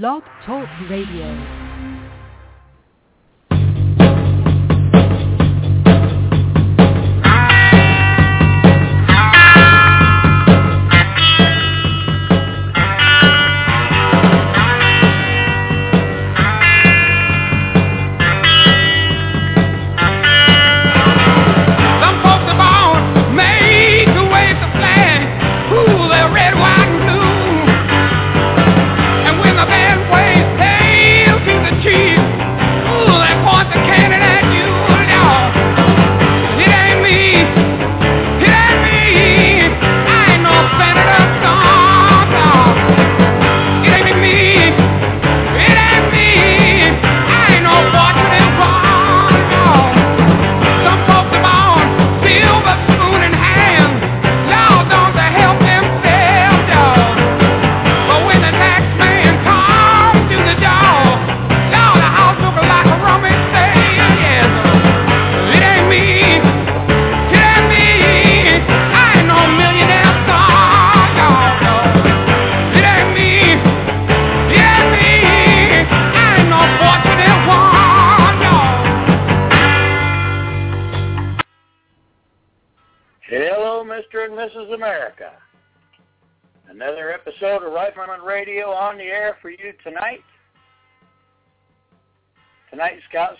Blog Talk Radio.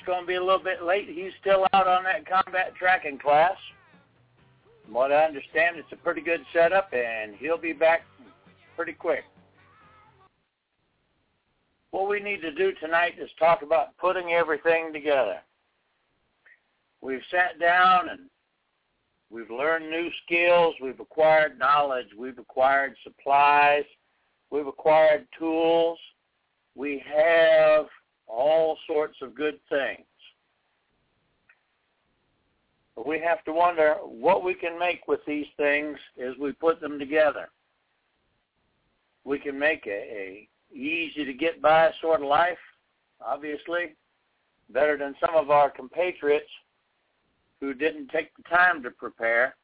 Going to be a little bit late. He's still out on that combat tracking class. From what I understand, it's a pretty good setup, and he'll be back pretty quick. What we need to do tonight is talk about putting everything together. We've sat down and we've learned new skills, we've acquired knowledge, we've acquired supplies, we've acquired tools, we have all sorts of good things. But we have to wonder what we can make with these things as we put them together. We can make a, a easy to get by sort of life, obviously, better than some of our compatriots who didn't take the time to prepare.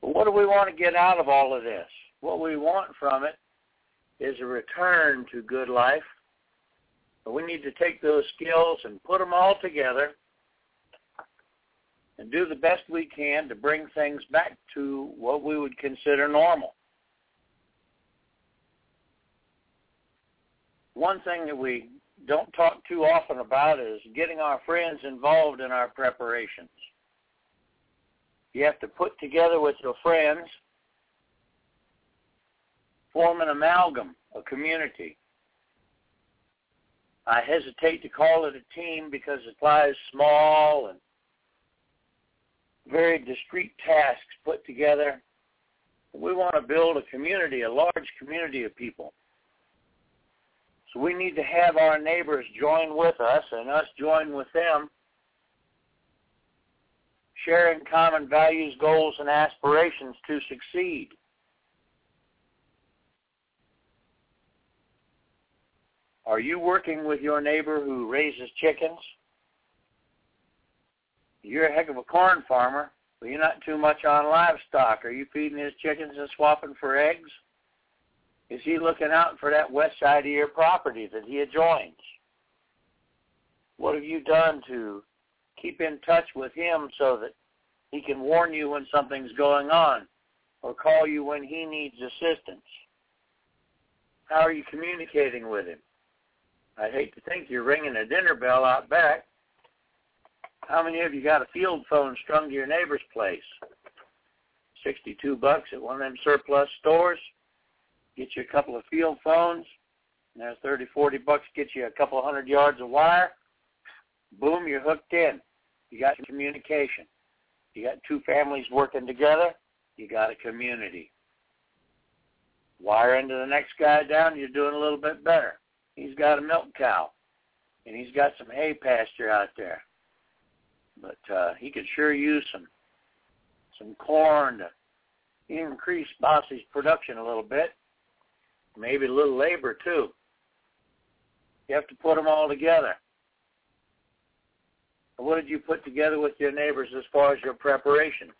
But what do we want to get out of all of this? What we want from it is a return to good life. But we need to take those skills and put them all together and do the best we can to bring things back to what we would consider normal. One thing that we don't talk too often about is getting our friends involved in our preparations. You have to put together with your friends, form an amalgam, a community. I hesitate to call it a team because it lies small and very discrete tasks put together. We want to build a community, a large community of people. So we need to have our neighbors join with us and us join with them, sharing common values, goals, and aspirations to succeed. Are you working with your neighbor who raises chickens? You're a heck of a corn farmer, but you're not too much on livestock. Are you feeding his chickens and swapping for eggs? Is he looking out for that west side of your property that he adjoins? What have you done to keep in touch with him so that he can warn you when something's going on or call you when he needs assistance? How are you communicating with him? I hate to think you're ringing a dinner bell out back how many of you got a field phone strung to your neighbor's place? 62 bucks at one of them surplus stores. Get you a couple of field phones. And there's 30, 40 bucks get you a couple hundred yards of wire. Boom, you're hooked in. You got communication. You got two families working together. You got a community. Wire into the next guy down, you're doing a little bit better. He's got a milk cow, and he's got some hay pasture out there. But uh, he could sure use some some corn to increase Bossy's production a little bit. Maybe a little labor too. You have to put them all together. What did you put together with your neighbors as far as your preparations?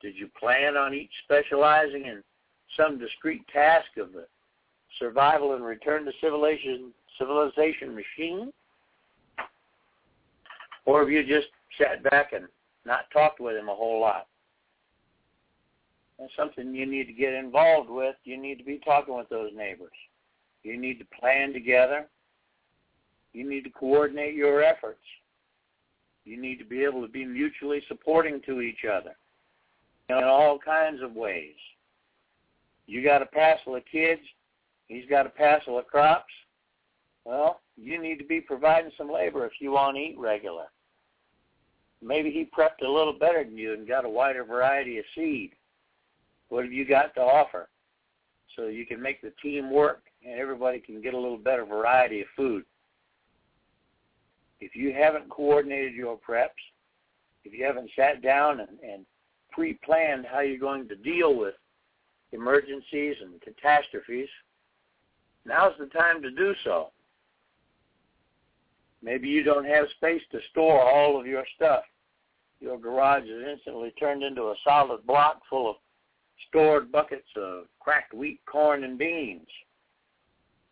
Did you plan on each specializing in some discrete task of the survival and return to civilization civilization machine? Or have you just sat back and not talked with him a whole lot? That's something you need to get involved with. You need to be talking with those neighbors. You need to plan together. You need to coordinate your efforts. You need to be able to be mutually supporting to each other in all kinds of ways. You got a passel of kids, he's got a passel of crops. Well, you need to be providing some labor if you want to eat regular. Maybe he prepped a little better than you and got a wider variety of seed. What have you got to offer? So you can make the team work and everybody can get a little better variety of food. If you haven't coordinated your preps, if you haven't sat down and, and pre-planned how you're going to deal with emergencies and catastrophes, now's the time to do so. Maybe you don't have space to store all of your stuff. Your garage is instantly turned into a solid block full of stored buckets of cracked wheat, corn, and beans,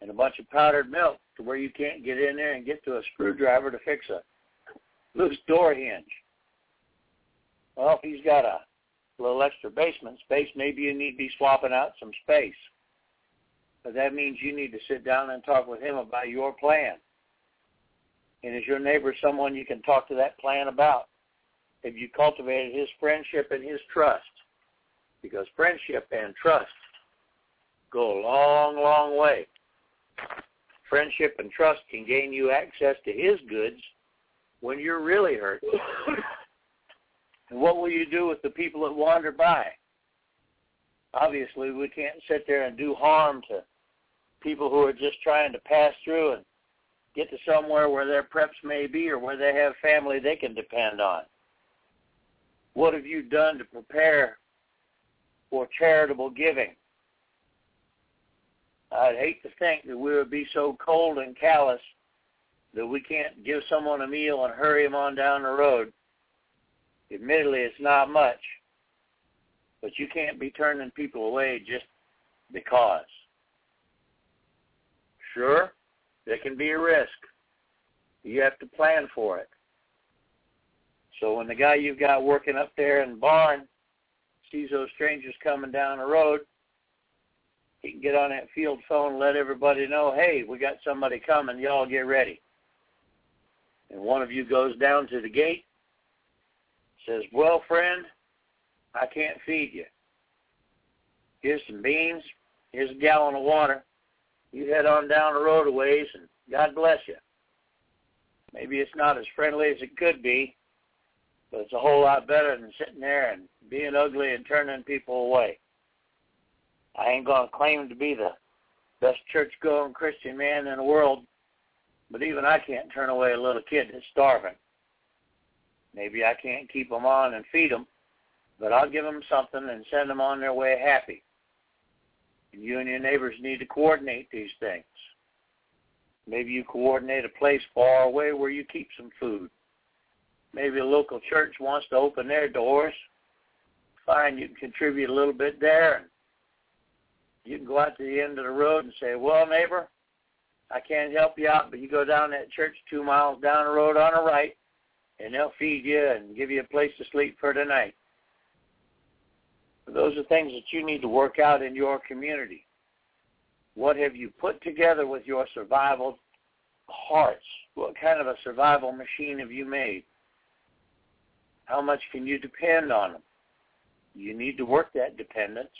and a bunch of powdered milk to where you can't get in there and get to a screwdriver to fix a loose door hinge. Well, if he's got a little extra basement space, maybe you need to be swapping out some space. But that means you need to sit down and talk with him about your plan. And is your neighbor someone you can talk to that plan about? Have you cultivated his friendship and his trust? Because friendship and trust go a long, long way. Friendship and trust can gain you access to his goods when you're really hurt. and what will you do with the people that wander by? Obviously, we can't sit there and do harm to people who are just trying to pass through and get to somewhere where their preps may be or where they have family they can depend on. What have you done to prepare for charitable giving? I'd hate to think that we would be so cold and callous that we can't give someone a meal and hurry them on down the road. Admittedly, it's not much, but you can't be turning people away just because. Sure, there can be a risk. You have to plan for it. So when the guy you've got working up there in the barn sees those strangers coming down the road, he can get on that field phone and let everybody know, hey, we got somebody coming, y'all get ready. And one of you goes down to the gate, says, well, friend, I can't feed you. Here's some beans, here's a gallon of water. You head on down the road a ways, and God bless you. Maybe it's not as friendly as it could be, but it's a whole lot better than sitting there and being ugly and turning people away. I ain't going to claim to be the best church-going Christian man in the world, but even I can't turn away a little kid that's starving. Maybe I can't keep them on and feed them, but I'll give them something and send them on their way happy. You and your neighbors need to coordinate these things. Maybe you coordinate a place far away where you keep some food. Maybe a local church wants to open their doors. Fine, you can contribute a little bit there you can go out to the end of the road and say, well, neighbor, I can't help you out, but you go down that church two miles down the road on the right, and they'll feed you and give you a place to sleep for the night. Those are things that you need to work out in your community. What have you put together with your survival hearts? What kind of a survival machine have you made? How much can you depend on them? You need to work that dependence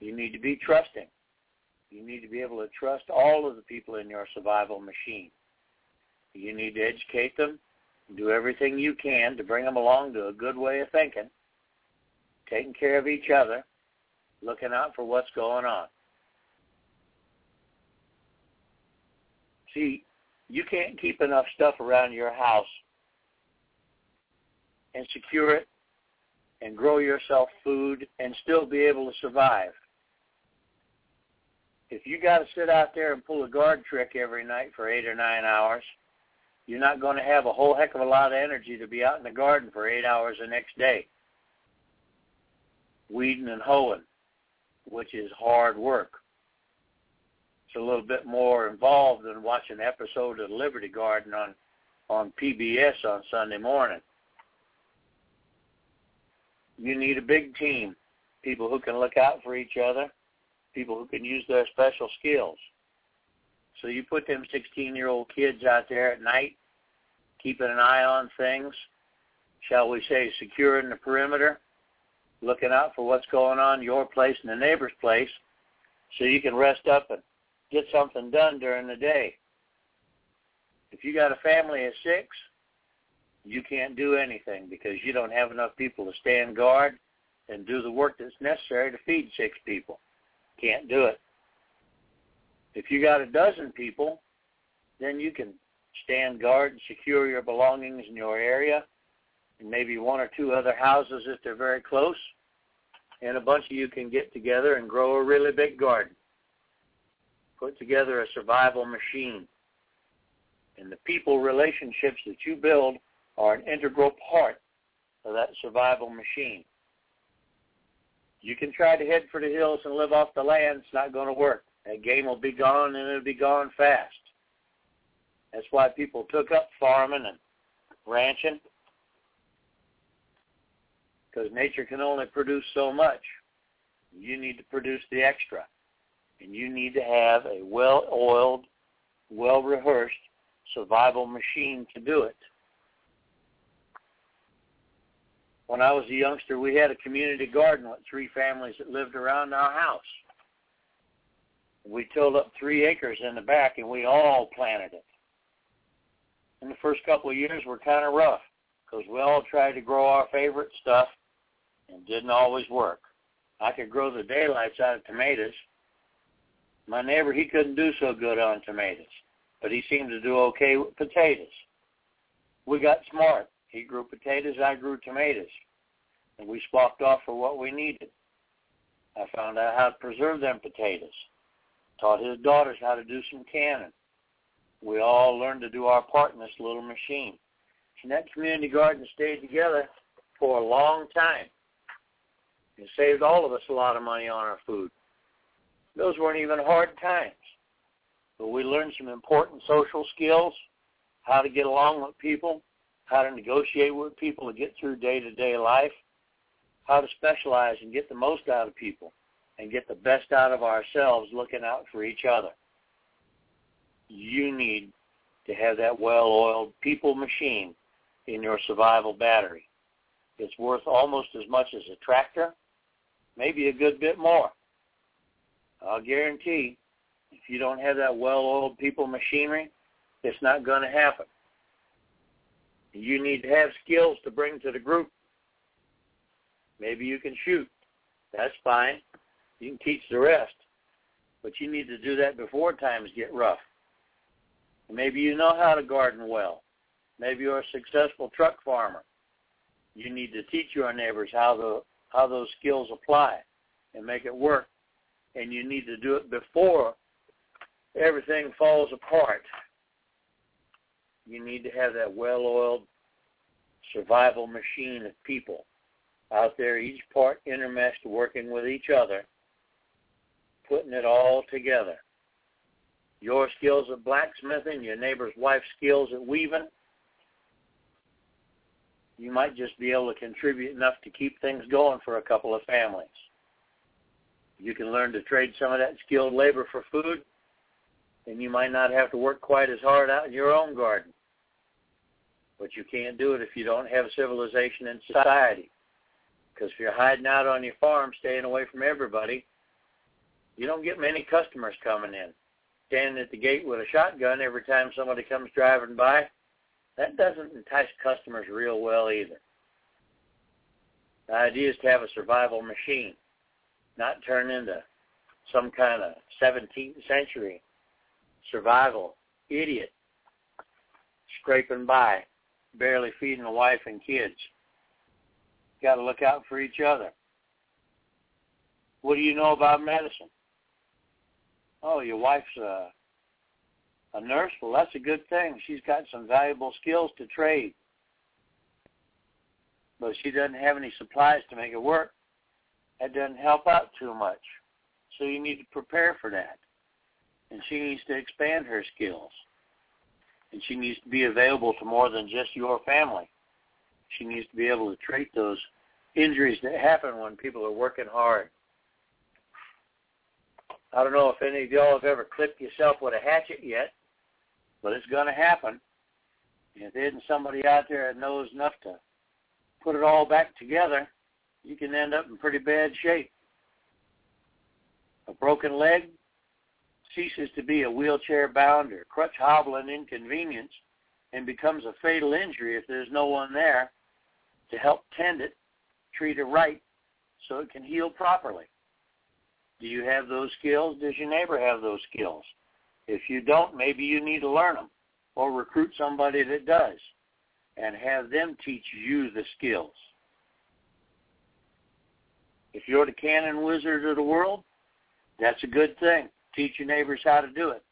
you need to be trusting. You need to be able to trust all of the people in your survival machine. You need to educate them, do everything you can to bring them along to a good way of thinking, taking care of each other, looking out for what's going on. See, you can't keep enough stuff around your house and secure it and grow yourself food and still be able to survive. If you got to sit out there and pull a guard trick every night for eight or nine hours, you're not going to have a whole heck of a lot of energy to be out in the garden for eight hours the next day weeding and hoeing, which is hard work. It's a little bit more involved than watching an episode of Liberty Garden on on PBS on Sunday morning. You need a big team, people who can look out for each other, people who can use their special skills. So you put them 16-year-old kids out there at night, keeping an eye on things, shall we say, securing the perimeter, looking out for what's going on your place and the neighbor's place, so you can rest up and get something done during the day. If you got a family of six, you can't do anything because you don't have enough people to stand guard and do the work that's necessary to feed six people. Can't do it. If you got a dozen people, then you can stand guard and secure your belongings in your area and maybe one or two other houses if they're very close. And a bunch of you can get together and grow a really big garden. Put together a survival machine. And the people relationships that you build are an integral part of that survival machine. You can try to head for the hills and live off the land. It's not going to work. That game will be gone, and it'll be gone fast. That's why people took up farming and ranching, because nature can only produce so much. You need to produce the extra, and you need to have a well-oiled, well-rehearsed survival machine to do it. when I was a youngster, we had a community garden with three families that lived around our house. We tilled up three acres in the back, and we all planted it. In the first couple of years were kind of rough because we all tried to grow our favorite stuff and didn't always work. I could grow the daylights out of tomatoes. My neighbor, he couldn't do so good on tomatoes, but he seemed to do okay with potatoes. We got smart. He grew potatoes, I grew tomatoes. And we swapped off for what we needed. I found out how to preserve them potatoes. Taught his daughters how to do some canning. We all learned to do our part in this little machine. And that community garden stayed together for a long time. It saved all of us a lot of money on our food. Those weren't even hard times. But we learned some important social skills, how to get along with people, how to negotiate with people to get through day-to-day life, how to specialize and get the most out of people and get the best out of ourselves looking out for each other. You need to have that well-oiled people machine in your survival battery. It's worth almost as much as a tractor, maybe a good bit more. I'll guarantee if you don't have that well-oiled people machinery, it's not going to happen. You need to have skills to bring to the group. Maybe you can shoot. That's fine. You can teach the rest. But you need to do that before times get rough. Maybe you know how to garden well. Maybe you're a successful truck farmer. You need to teach your neighbors how the how those skills apply and make it work. And you need to do it before everything falls apart you need to have that well-oiled survival machine of people out there, each part intermeshed, working with each other, putting it all together. Your skills at blacksmithing, your neighbor's wife's skills at weaving, you might just be able to contribute enough to keep things going for a couple of families. You can learn to trade some of that skilled labor for food, and you might not have to work quite as hard out in your own garden. But you can't do it if you don't have civilization and society. Because if you're hiding out on your farm, staying away from everybody, you don't get many customers coming in. Standing at the gate with a shotgun every time somebody comes driving by, that doesn't entice customers real well either. The idea is to have a survival machine, not turn into some kind of 17th century survival idiot, scraping by, barely feeding a wife and kids. Got to look out for each other. What do you know about medicine? Oh, your wife's a, a nurse? Well, that's a good thing. She's got some valuable skills to trade. But she doesn't have any supplies to make it work. That doesn't help out too much. So you need to prepare for that. And she needs to expand her skills. And she needs to be available to more than just your family. She needs to be able to treat those injuries that happen when people are working hard. I don't know if any of y'all have ever clipped yourself with a hatchet yet, but it's going to happen. If there isn't somebody out there that knows enough to put it all back together, you can end up in pretty bad shape. A broken leg ceases to be a wheelchair-bound or crutch-hobbling inconvenience and becomes a fatal injury if there's no one there to help tend it, treat it right, so it can heal properly. Do you have those skills? Does your neighbor have those skills? If you don't, maybe you need to learn them or recruit somebody that does and have them teach you the skills. If you're the cannon wizard of the world, that's a good thing. Teach your neighbors how to do it.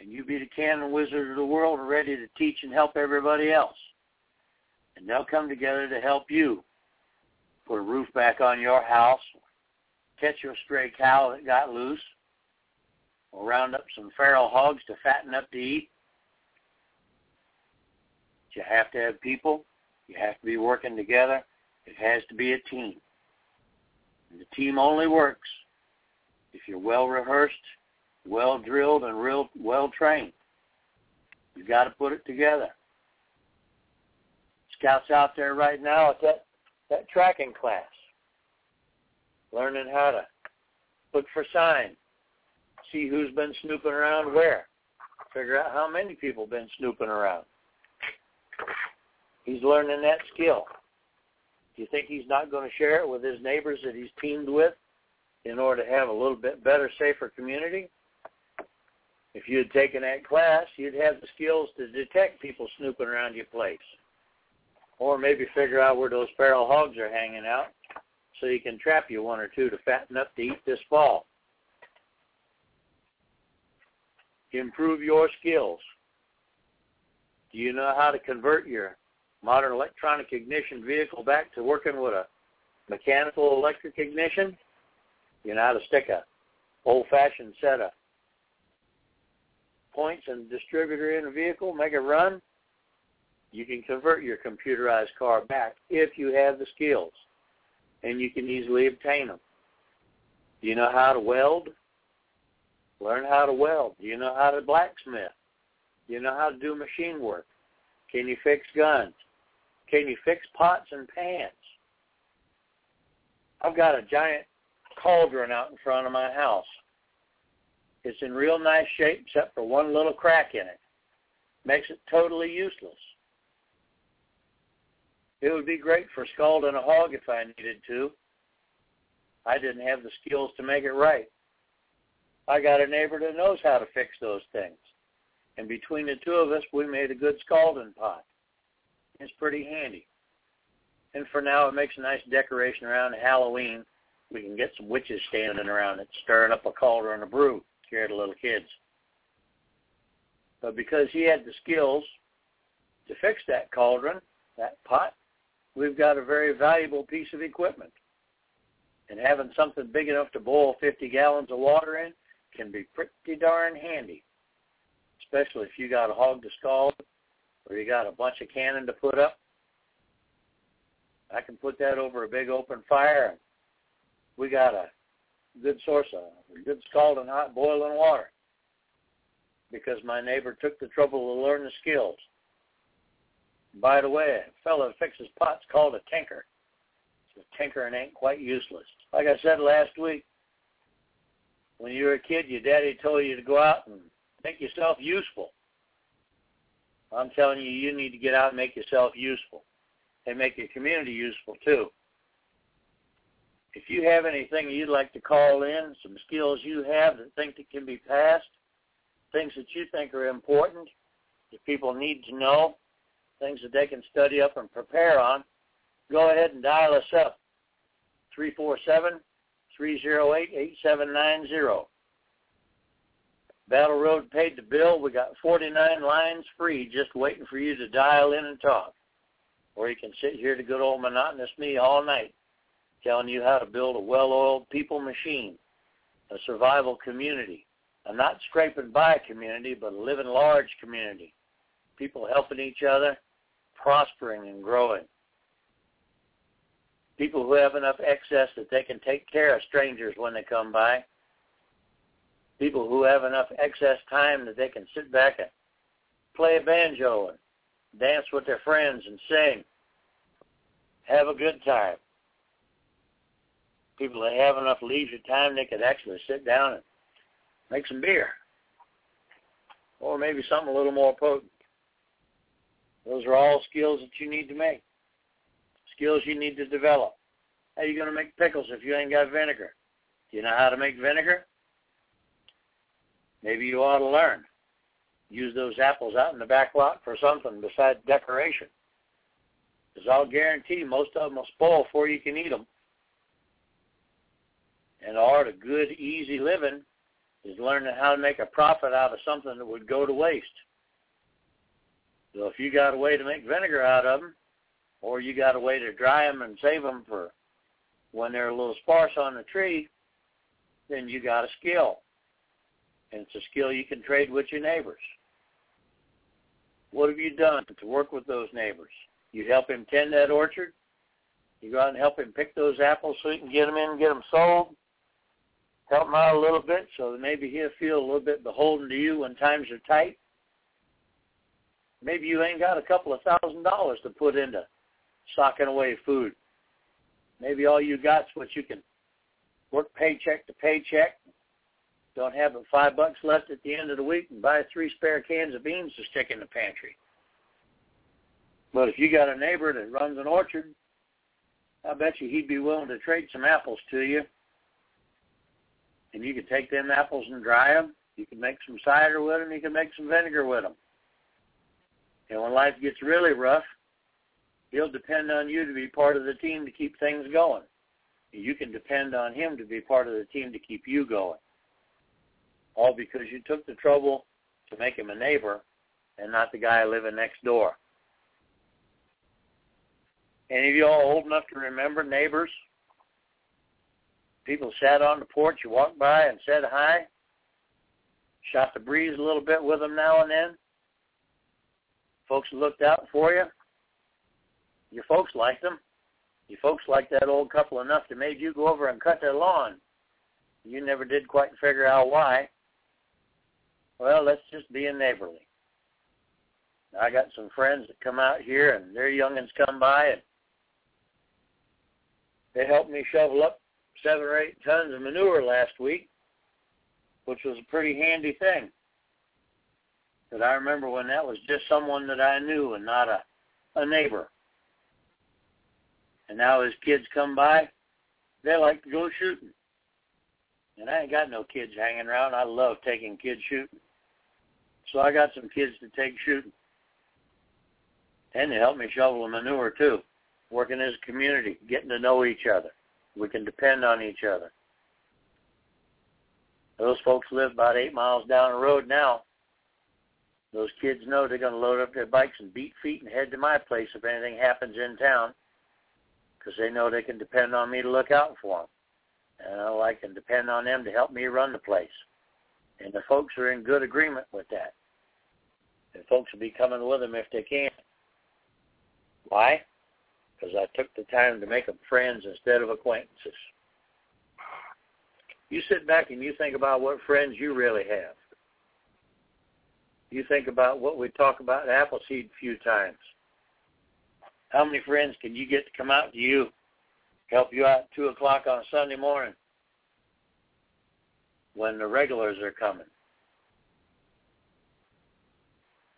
And you be the cannon wizard of the world ready to teach and help everybody else. And they'll come together to help you put a roof back on your house, catch your stray cow that got loose, or round up some feral hogs to fatten up to eat. You have to have people. You have to be working together. It has to be a team. And the team only works if you're well rehearsed, well drilled, and real well trained. You got to put it together. Scouts out there right now at that that tracking class, learning how to look for signs, see who's been snooping around where, figure out how many people been snooping around. He's learning that skill. Do you think he's not going to share it with his neighbors that he's teamed with in order to have a little bit better, safer community? If you had taken that class, you'd have the skills to detect people snooping around your place or maybe figure out where those feral hogs are hanging out so you can trap you one or two to fatten up to eat this fall. Improve your skills. Do you know how to convert your modern electronic ignition vehicle back to working with a mechanical electric ignition? You know how to stick a old-fashioned set of points and distributor in a vehicle, make it run? You can convert your computerized car back if you have the skills, and you can easily obtain them. Do you know how to weld? Learn how to weld. Do you know how to blacksmith? Do you know how to do machine work? Can you fix guns? Can you fix pots and pans? I've got a giant cauldron out in front of my house. It's in real nice shape except for one little crack in it. Makes it totally useless. It would be great for scalding a hog if I needed to. I didn't have the skills to make it right. I got a neighbor that knows how to fix those things. And between the two of us, we made a good scalding pot. It's pretty handy. And for now, it makes a nice decoration around Halloween. We can get some witches standing around it, stirring up a cauldron of brew, scare the little kids. But because he had the skills to fix that cauldron, that pot, we've got a very valuable piece of equipment. And having something big enough to boil 50 gallons of water in can be pretty darn handy, especially if you got a hog to scald or you got a bunch of cannon to put up. I can put that over a big open fire. And we got a good source of good scalding hot boiling water because my neighbor took the trouble to learn the skills. By the way, a fellow that fixes pots called a tinker. So tinkering ain't quite useless. Like I said last week, when you were a kid, your daddy told you to go out and make yourself useful. I'm telling you, you need to get out and make yourself useful and make your community useful too. If you have anything you'd like to call in, some skills you have that think that can be passed, things that you think are important, that people need to know, things that they can study up and prepare on, go ahead and dial us up. 347-308-8790. Battle Road paid the bill. We got 49 lines free just waiting for you to dial in and talk. Or you can sit here to good old monotonous me all night telling you how to build a well-oiled people machine, a survival community, a not scraping by community, but a living large community. People helping each other, prospering and growing. People who have enough excess that they can take care of strangers when they come by. People who have enough excess time that they can sit back and play a banjo and dance with their friends and sing. Have a good time. People that have enough leisure time they could actually sit down and make some beer. Or maybe something a little more potent. Those are all skills that you need to make. Skills you need to develop. How are you going to make pickles if you ain't got vinegar? Do you know how to make vinegar? Maybe you ought to learn. Use those apples out in the back lot for something besides decoration. Because I'll guarantee most of them will spoil before you can eat them. And the art of good, easy living is learning how to make a profit out of something that would go to waste. So if you got a way to make vinegar out of them, or you got a way to dry them and save them for when they're a little sparse on the tree, then you got a skill. And it's a skill you can trade with your neighbors. What have you done to work with those neighbors? You help him tend that orchard. You go out and help him pick those apples so he can get them in and get them sold. Help him out a little bit so that maybe he'll feel a little bit beholden to you when times are tight. Maybe you ain't got a couple of thousand dollars to put into socking away food. Maybe all you got's what you can work paycheck to paycheck, don't have but five bucks left at the end of the week and buy three spare cans of beans to stick in the pantry. But if you got a neighbor that runs an orchard, I bet you he'd be willing to trade some apples to you. And you could take them apples and dry them. You can make some cider with them. You can make some vinegar with them. And when life gets really rough, he'll depend on you to be part of the team to keep things going. You can depend on him to be part of the team to keep you going. All because you took the trouble to make him a neighbor and not the guy living next door. Any of you all old enough to remember neighbors? People sat on the porch, you walked by and said hi, shot the breeze a little bit with them now and then. Folks looked out for you. Your folks liked them. Your folks liked that old couple enough to made you go over and cut their lawn. You never did quite figure out why. Well, let's just be a neighborly. I got some friends that come out here and their youngins come by and they helped me shovel up seven or eight tons of manure last week, which was a pretty handy thing. But I remember when that was just someone that I knew and not a, a neighbor. And now as kids come by, they like to go shooting. And I ain't got no kids hanging around. I love taking kids shooting. So I got some kids to take shooting. And they help me shovel the manure too. Working as a community, getting to know each other. We can depend on each other. Those folks live about eight miles down the road now. Those kids know they're going to load up their bikes and beat feet and head to my place if anything happens in town because they know they can depend on me to look out for them. And I can depend on them to help me run the place. And the folks are in good agreement with that. And folks will be coming with them if they can. Why? Because I took the time to make them friends instead of acquaintances. You sit back and you think about what friends you really have. You think about what we talk about Appleseed a few times. How many friends can you get to come out to you, help you out at 2 o'clock on Sunday morning when the regulars are coming?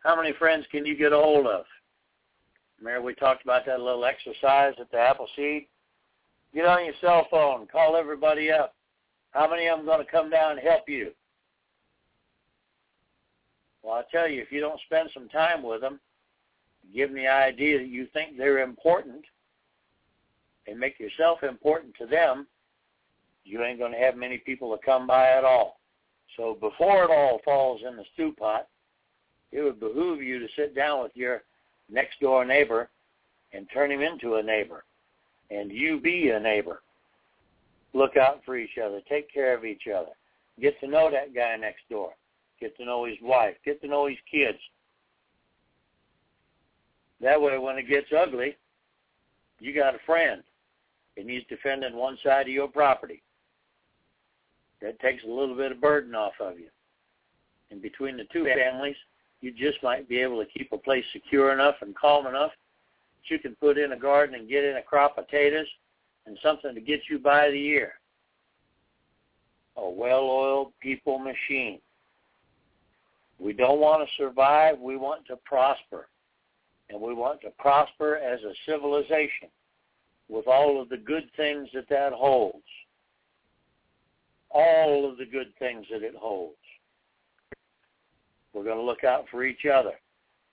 How many friends can you get a hold of? Remember we talked about that little exercise at the Appleseed? Get on your cell phone, call everybody up. How many of them going to come down and help you? Well, I tell you, if you don't spend some time with them, give them the idea that you think they're important, and make yourself important to them, you ain't going to have many people to come by at all. So before it all falls in the stew pot, it would behoove you to sit down with your next door neighbor and turn him into a neighbor. And you be a neighbor. Look out for each other. Take care of each other. Get to know that guy next door. Get to know his wife. Get to know his kids. That way when it gets ugly, you got a friend and he's defending one side of your property. That takes a little bit of burden off of you. And between the two families, you just might be able to keep a place secure enough and calm enough that you can put in a garden and get in a crop of potatoes and something to get you by the year. A well-oiled people machine. We don't want to survive. We want to prosper. And we want to prosper as a civilization with all of the good things that that holds. All of the good things that it holds. We're going to look out for each other.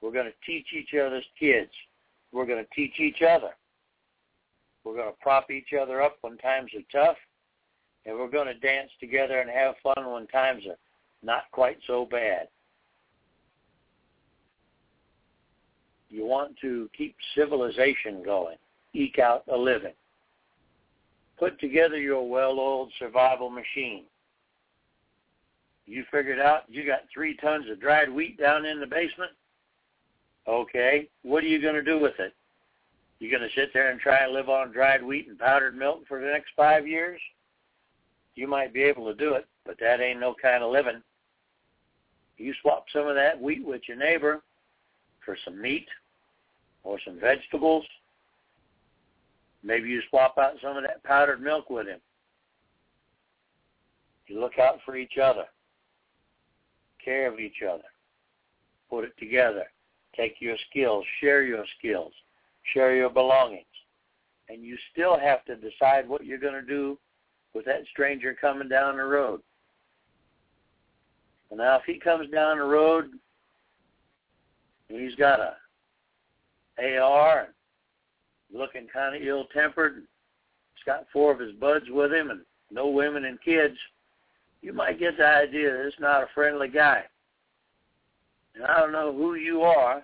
We're going to teach each other's kids. We're going to teach each other. We're going to prop each other up when times are tough. And we're going to dance together and have fun when times are not quite so bad. You want to keep civilization going, eke out a living. Put together your well-oiled survival machine. You figured out you got three tons of dried wheat down in the basement? Okay, what are you going to do with it? You going to sit there and try and live on dried wheat and powdered milk for the next five years? You might be able to do it, but that ain't no kind of living. You swap some of that wheat with your neighbor for some meat or some vegetables. Maybe you swap out some of that powdered milk with him. You look out for each other, care of each other, put it together, take your skills, share your skills, share your belongings. And you still have to decide what you're going to do with that stranger coming down the road. Now if he comes down the road he's got a AR looking kind of ill-tempered, he's got four of his buds with him and no women and kids, you might get the idea that it's not a friendly guy. And I don't know who you are,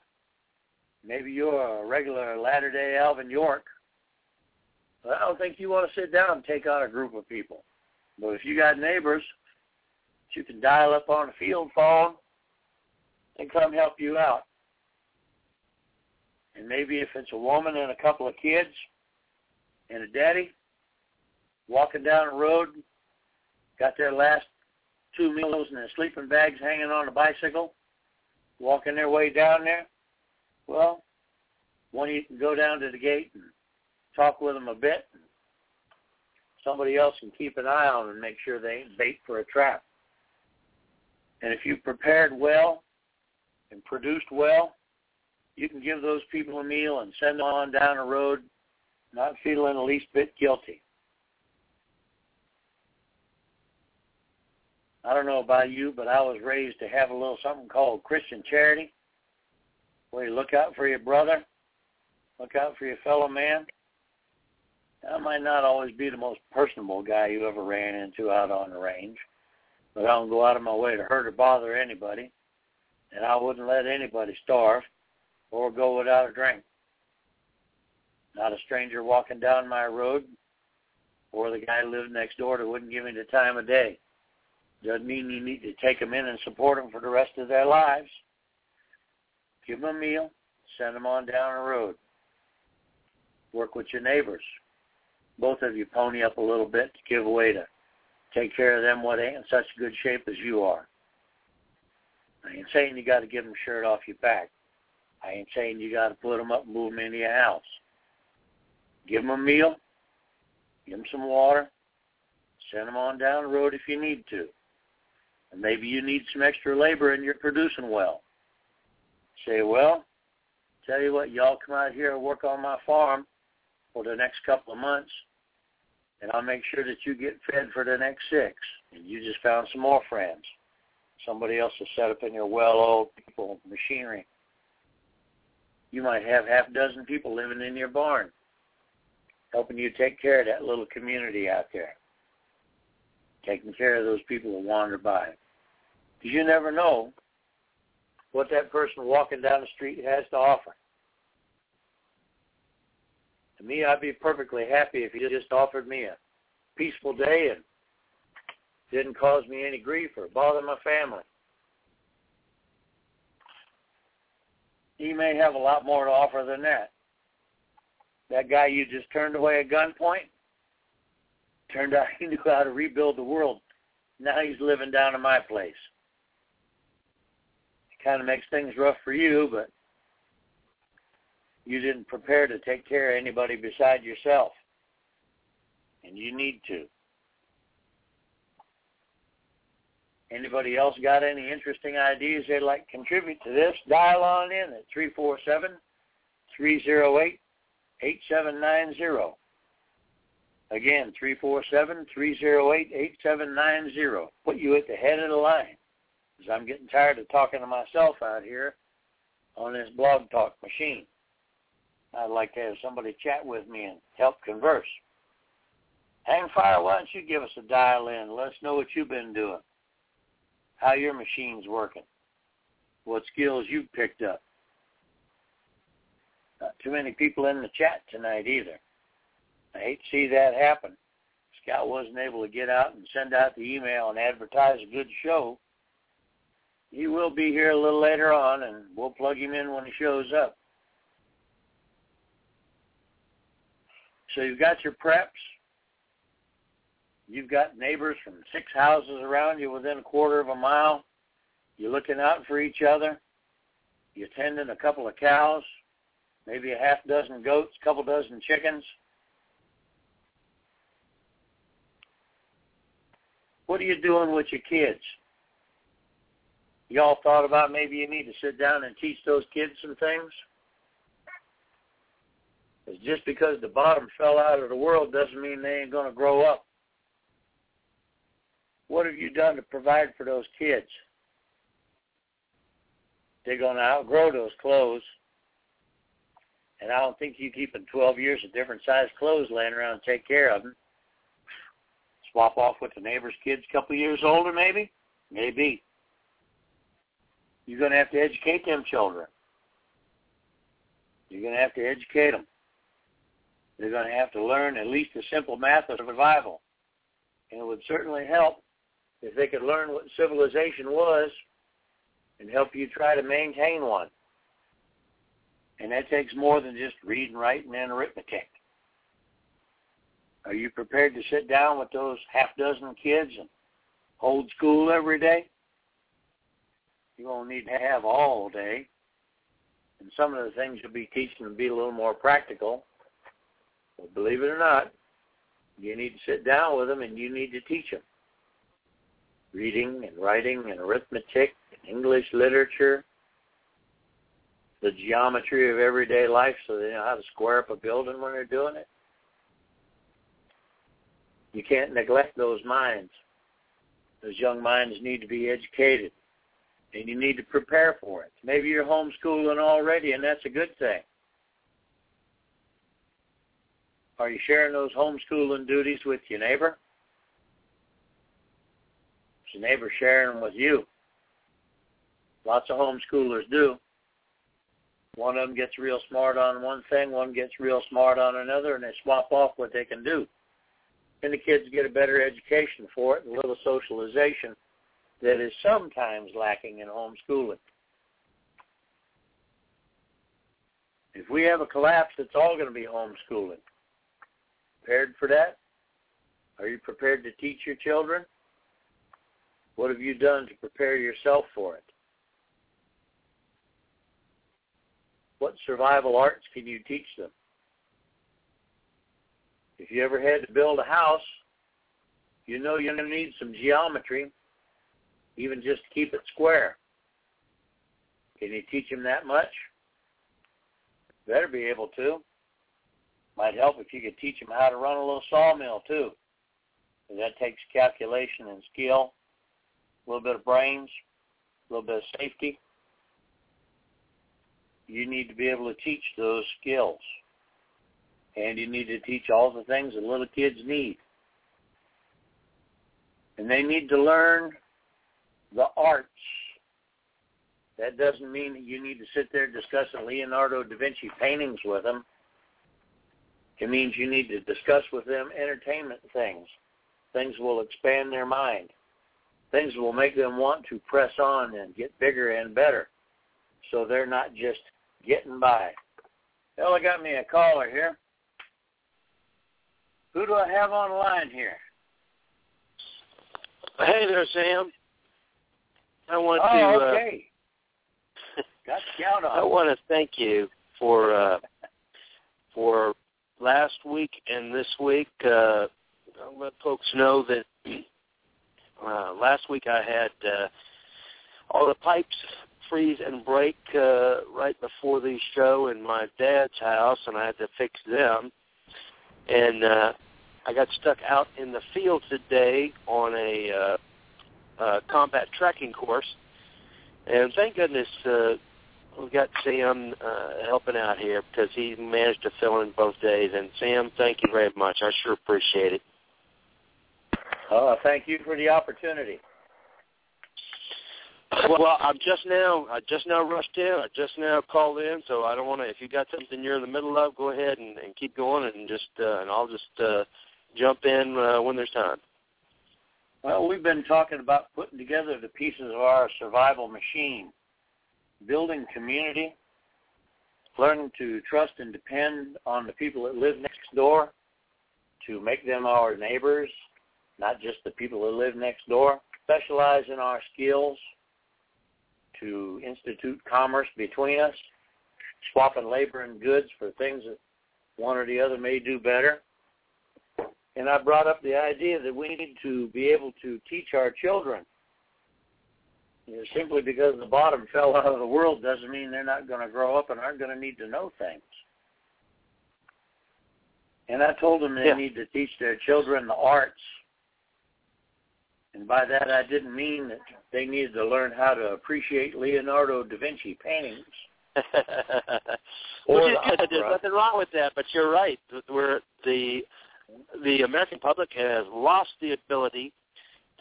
Maybe you're a regular Latter-day Alvin York. But I don't think you want to sit down and take on a group of people. But if you got neighbors, you can dial up on a field phone and come help you out. And maybe if it's a woman and a couple of kids and a daddy walking down the road, got their last two meals and their sleeping bags hanging on a bicycle, walking their way down there, well, one you can go down to the gate and talk with them a bit. Somebody else can keep an eye on them and make sure they ain't bait for a trap. And if you prepared well and produced well, you can give those people a meal and send them on down the road not feeling the least bit guilty. I don't know about you, but I was raised to have a little something called Christian charity where you look out for your brother, look out for your fellow man. I might not always be the most personable guy you ever ran into out on the range, but I don't go out of my way to hurt or bother anybody, and I wouldn't let anybody starve or go without a drink. Not a stranger walking down my road or the guy who lived next door that wouldn't give me the time of day. Doesn't mean you need to take them in and support them for the rest of their lives give them a meal, send them on down the road. Work with your neighbors. Both of you pony up a little bit to give away to take care of them what ain't in such good shape as you are. I ain't saying you got to give them shirt off your back. I ain't saying you got to put them up and move them into your house. Give them a meal. Give them some water. Send them on down the road if you need to. And maybe you need some extra labor and you're producing well say, well, tell you what, y'all come out here and work on my farm for the next couple of months, and I'll make sure that you get fed for the next six. And you just found some more friends. Somebody else will set up in your well-oiled people machinery. You might have half a dozen people living in your barn, helping you take care of that little community out there, taking care of those people who wander by. Because you never know what that person walking down the street has to offer. To me, I'd be perfectly happy if he just offered me a peaceful day and didn't cause me any grief or bother my family. He may have a lot more to offer than that. That guy you just turned away at gunpoint, turned out he knew how to rebuild the world. Now he's living down in my place. It kind of makes things rough for you, but you didn't prepare to take care of anybody beside yourself. And you need to. Anybody else got any interesting ideas they'd like to contribute to this? Dial on in at 347-308-8790. Again, 347-308-8790. Put you at the head of the line. Because I'm getting tired of talking to myself out here on this blog talk machine. I'd like to have somebody chat with me and help converse. Hang fire, why don't you give us a dial in? Let us know what you've been doing how your machine's working, what skills you've picked up. Not too many people in the chat tonight either. I hate to see that happen. Scout wasn't able to get out and send out the email and advertise a good show. He will be here a little later on, and we'll plug him in when he shows up. So you've got your preps. You've got neighbors from six houses around you within a quarter of a mile. You're looking out for each other. You're tending a couple of cows, maybe a half dozen goats, a couple dozen chickens. What are you doing with your kids? Y'all thought about maybe you need to sit down and teach those kids some things? It's just because the bottom fell out of the world doesn't mean they ain't going to grow up. What have you done to provide for those kids? They're going to outgrow those clothes. And I don't think you keeping 12 years of different size clothes laying around to take care of them. Swap off with the neighbor's kids a couple years older, maybe? Maybe. You're going to have to educate them children. You're going to have to educate them. They're going to have to learn at least the simple math of survival. And it would certainly help if they could learn what civilization was and help you try to maintain one. And that takes more than just reading, writing, and arithmetic. Are you prepared to sit down with those half dozen kids and hold school every day? You won't need to have all day. And some of the things you'll be teaching will be a little more practical. But believe it or not, you need to sit down with them and you need to teach them reading and writing and arithmetic and English literature, the geometry of everyday life so they know how to square up a building when they're doing it. You can't neglect those minds. Those young minds need to be educated, and you need to prepare for it. Maybe you're homeschooling already, and that's a good thing. Are you sharing those homeschooling duties with your neighbor? Your neighbor sharing them with you. Lots of homeschoolers do. One of them gets real smart on one thing, one gets real smart on another, and they swap off what they can do. And the kids get a better education for it, a little socialization that is sometimes lacking in homeschooling. If we have a collapse, it's all going to be homeschooling. Prepared for that? Are you prepared to teach your children? What have you done to prepare yourself for it? What survival arts can you teach them? If you ever had to build a house, you know you're going to need some geometry, even just to keep it square. Can you teach them that much? Better be able to. Might help if you could teach them how to run a little sawmill too. That takes calculation and skill a little bit of brains, a little bit of safety. You need to be able to teach those skills. And you need to teach all the things that little kids need. And they need to learn the arts. That doesn't mean that you need to sit there discussing Leonardo da Vinci paintings with them. It means you need to discuss with them entertainment things. Things will expand their mind. Things will make them want to press on and get bigger and better. So they're not just getting by. Well, I got me a caller here. Who do I have on the line here? Hey there, Sam. I want oh, to. okay. Uh, got count on. I want to thank you for uh, for last week and this week. Uh, I'll let folks know that uh, last week I had uh, all the pipes freeze and break uh, right before the show in my dad's house, and I had to fix them. And uh, I got stuck out in the field today on a uh, uh, combat tracking course, and thank goodness uh, we got Sam uh, helping out here because he managed to fill in both days. And Sam, thank you very much. I sure appreciate it. Uh, thank you for the opportunity. Well, I'm just now. I just now rushed in. I just now called in, so I don't want to. If you got something you're in the middle of, go ahead and, and keep going, and just uh, and I'll just uh, jump in uh, when there's time. Well, we've been talking about putting together the pieces of our survival machine, building community, learning to trust and depend on the people that live next door, to make them our neighbors, not just the people who live next door. Specialize in our skills to institute commerce between us, swapping labor and goods for things that one or the other may do better. And I brought up the idea that we need to be able to teach our children. You know, simply because the bottom fell out of the world doesn't mean they're not going to grow up and aren't going to need to know things. And I told them they Yeah. need to teach their children the arts. And by that I didn't mean that they needed to learn how to appreciate Leonardo da Vinci paintings. Which is good. There's nothing wrong with that, but you're right. Where the the American public has lost the ability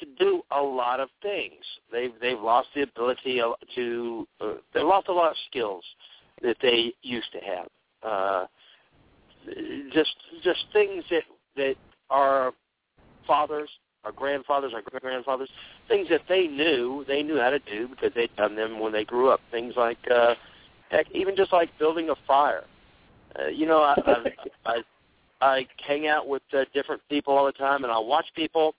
to do a lot of things. They've they've lost the ability to uh, they've lost a lot of skills that they used to have. Uh, just just things that that our fathers, our grandfathers, our great grandfathers, things that they knew they knew how to do because they'd done them when they grew up. Things like uh, heck, even just like building a fire. Uh, you know, I, I, I I hang out with uh, different people all the time, and I watch people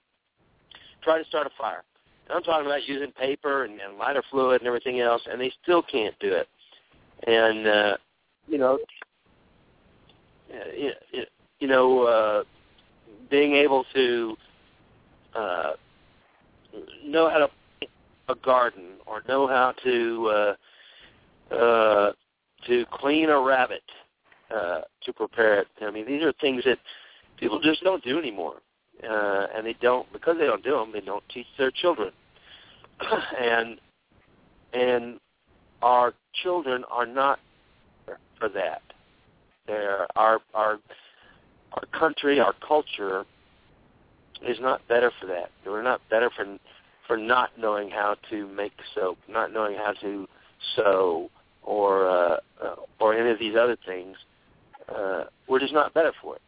try to start a fire. And I'm talking about using paper and, and lighter fluid and everything else, and they still can't do it. And uh, you know, uh, you, you know, uh, being able to uh, know how to a garden or know how to uh, uh, to clean a rabbit uh, to prepare it. I mean, these are things that people just don't do anymore, uh, and they don't because they don't do them. They don't teach their children, and and our children are not for that. They're our our our country, our culture is not better for that. We're not better for for not knowing how to make soap, not knowing how to sew, or uh, uh, or any of these other things. Uh, we're just not better for it.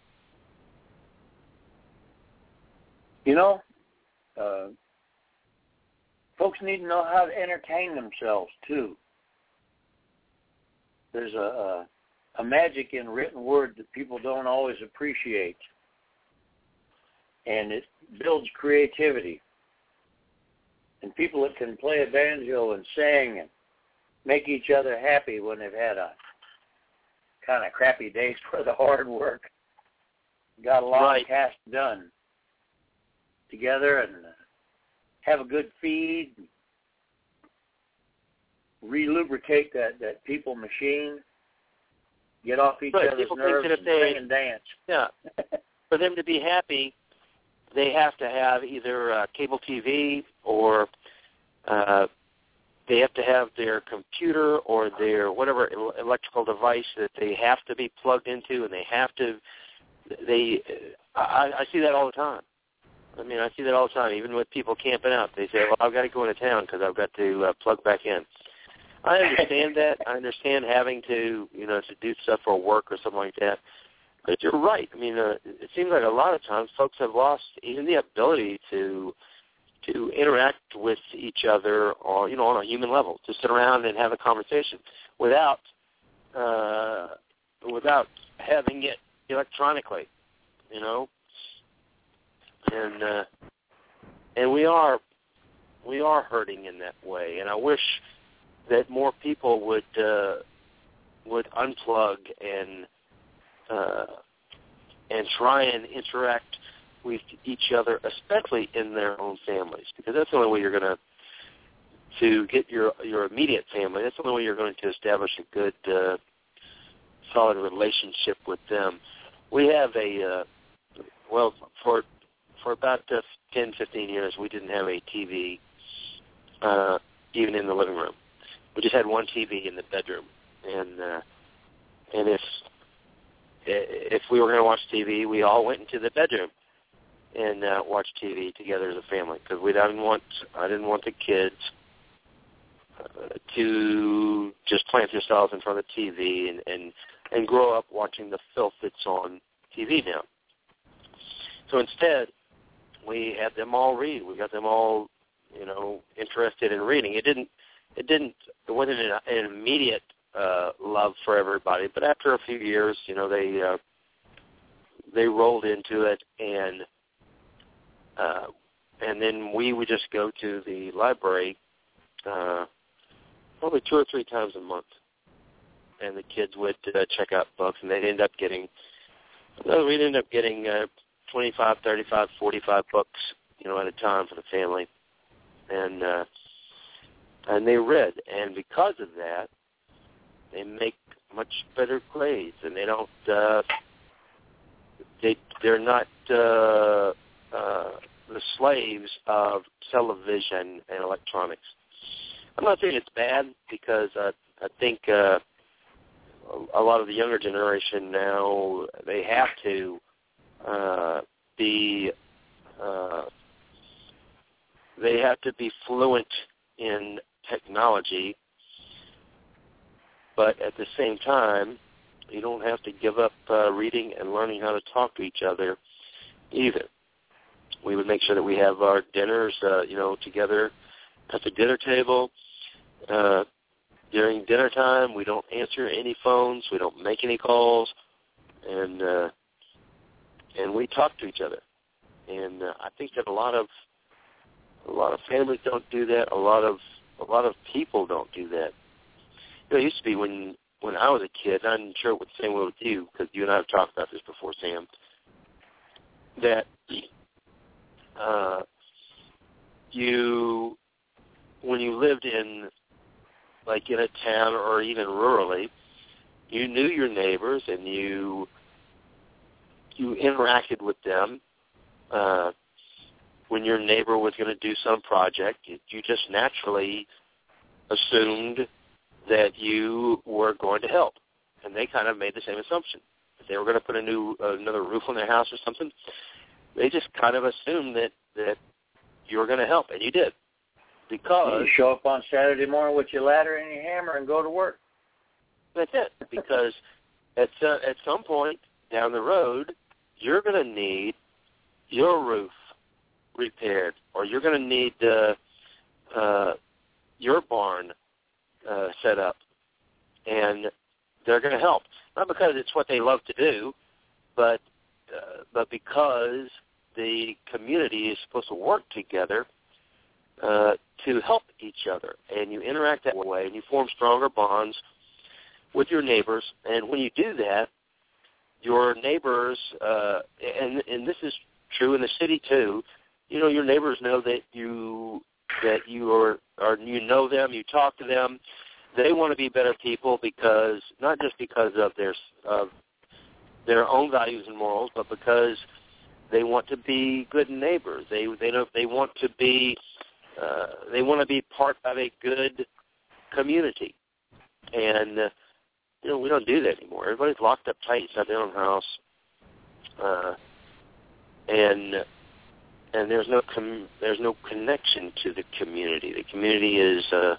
You know, uh, folks need to know how to entertain themselves too. There's a, a a magic in written word that people don't always appreciate, and it builds creativity. And people that can play a banjo and sing and make each other happy when they've had a kind of crappy day for the hard work, got a long Right. task done together and have a good feed, relubricate that that people machine, get off each Right, other's people think nerves that if and they- sing and dance. Yeah. For them to be happy, they have to have either uh, cable TV or uh, they have to have their computer or their whatever electrical device that they have to be plugged into, and they have to. They, I, I see that all the time. I mean, I see that all the time, even with people camping out. They say, "Well, I've got to go into town because I've got to uh, plug back in." I understand that. I understand having to, you know, to do stuff for work or something like that. But you're right. I mean, uh, it seems like a lot of times folks have lost even the ability to to interact with each other, or you know, on a human level, to sit around and have a conversation without uh, without having it electronically. You know, and uh, and we are we are hurting in that way. And I wish that more people would uh, would unplug and uh, and try and interact with each other, especially in their own families, because that's the only way you're going to to get your your immediate family. That's the only way you're going to establish a good, uh, solid relationship with them. We have a uh, well for for about uh, 10, 15 years, we didn't have a TV uh, even in the living room. We just had one TV in the bedroom, and uh, and if if we were going to watch TV, we all went into the bedroom and uh, watched TV together as a family because we didn't want I didn't want the kids uh, to just plant themselves in front of the TV and and and grow up watching the filth that's on TV now. So instead, we had them all read. We got them all, you know, interested in reading. It didn't, it didn't, it wasn't an, an immediate uh, love for everybody, but after a few years, you know, they uh, they rolled into it, and uh, and then we would just go to the library uh, probably two or three times a month, and the kids would uh, check out books, and they'd end up getting. Well, we'd end up getting uh, 25, 35, 45 books, you know, at a time for the family. And uh and they read and because of that they make much better grades and they don't uh they they're not uh uh the slaves of television and electronics. I'm not saying it's bad because uh, I think uh, a lot of the younger generation now they have to uh, be uh, they have to be fluent in technology, but at the same time, you don't have to give up uh, reading and learning how to talk to each other either. We would make sure that we have our dinners, uh, you know, together at the dinner table. Uh, during dinner time, we don't answer any phones, we don't make any calls, and uh, and we talk to each other. And uh, I think that a lot of a lot of families don't do that. A lot of a lot of people don't do that. You know, it used to be when when I was a kid. I'm sure it was the same way with you because you and I have talked about this before, Sam. That uh, you when you lived in like in a town or even rurally, you knew your neighbors and you you interacted with them uh, when your neighbor was going to do some project. You, you just naturally assumed that you were going to help, and they kind of made the same assumption. If they were going to put a new uh, another roof on their house or something, they just kind of assumed that that you were going to help, and you did. Because you show up on Saturday morning with your ladder and your hammer and go to work. That's it. Because at uh, at some point down the road, you're going to need your roof repaired, or you're going to need uh, uh, your barn uh, set up, and they're going to help. Not because it's what they love to do, but uh, but because the community is supposed to work together uh, to help each other, and you interact that way, and you form stronger bonds with your neighbors. And when you do that, your neighbors, uh, and and this is true in the city too. You know, your neighbors know that you that you are, or you know them, you talk to them. They want to be better people because not just because of their of their own values and morals, but because they want to be good neighbors. They they don't they want to be uh, they want to be part of a good community, and uh, you know we don't do that anymore. Everybody's locked up tight inside their own house, uh, and and there's no com- there's no connection to the community. The community is uh,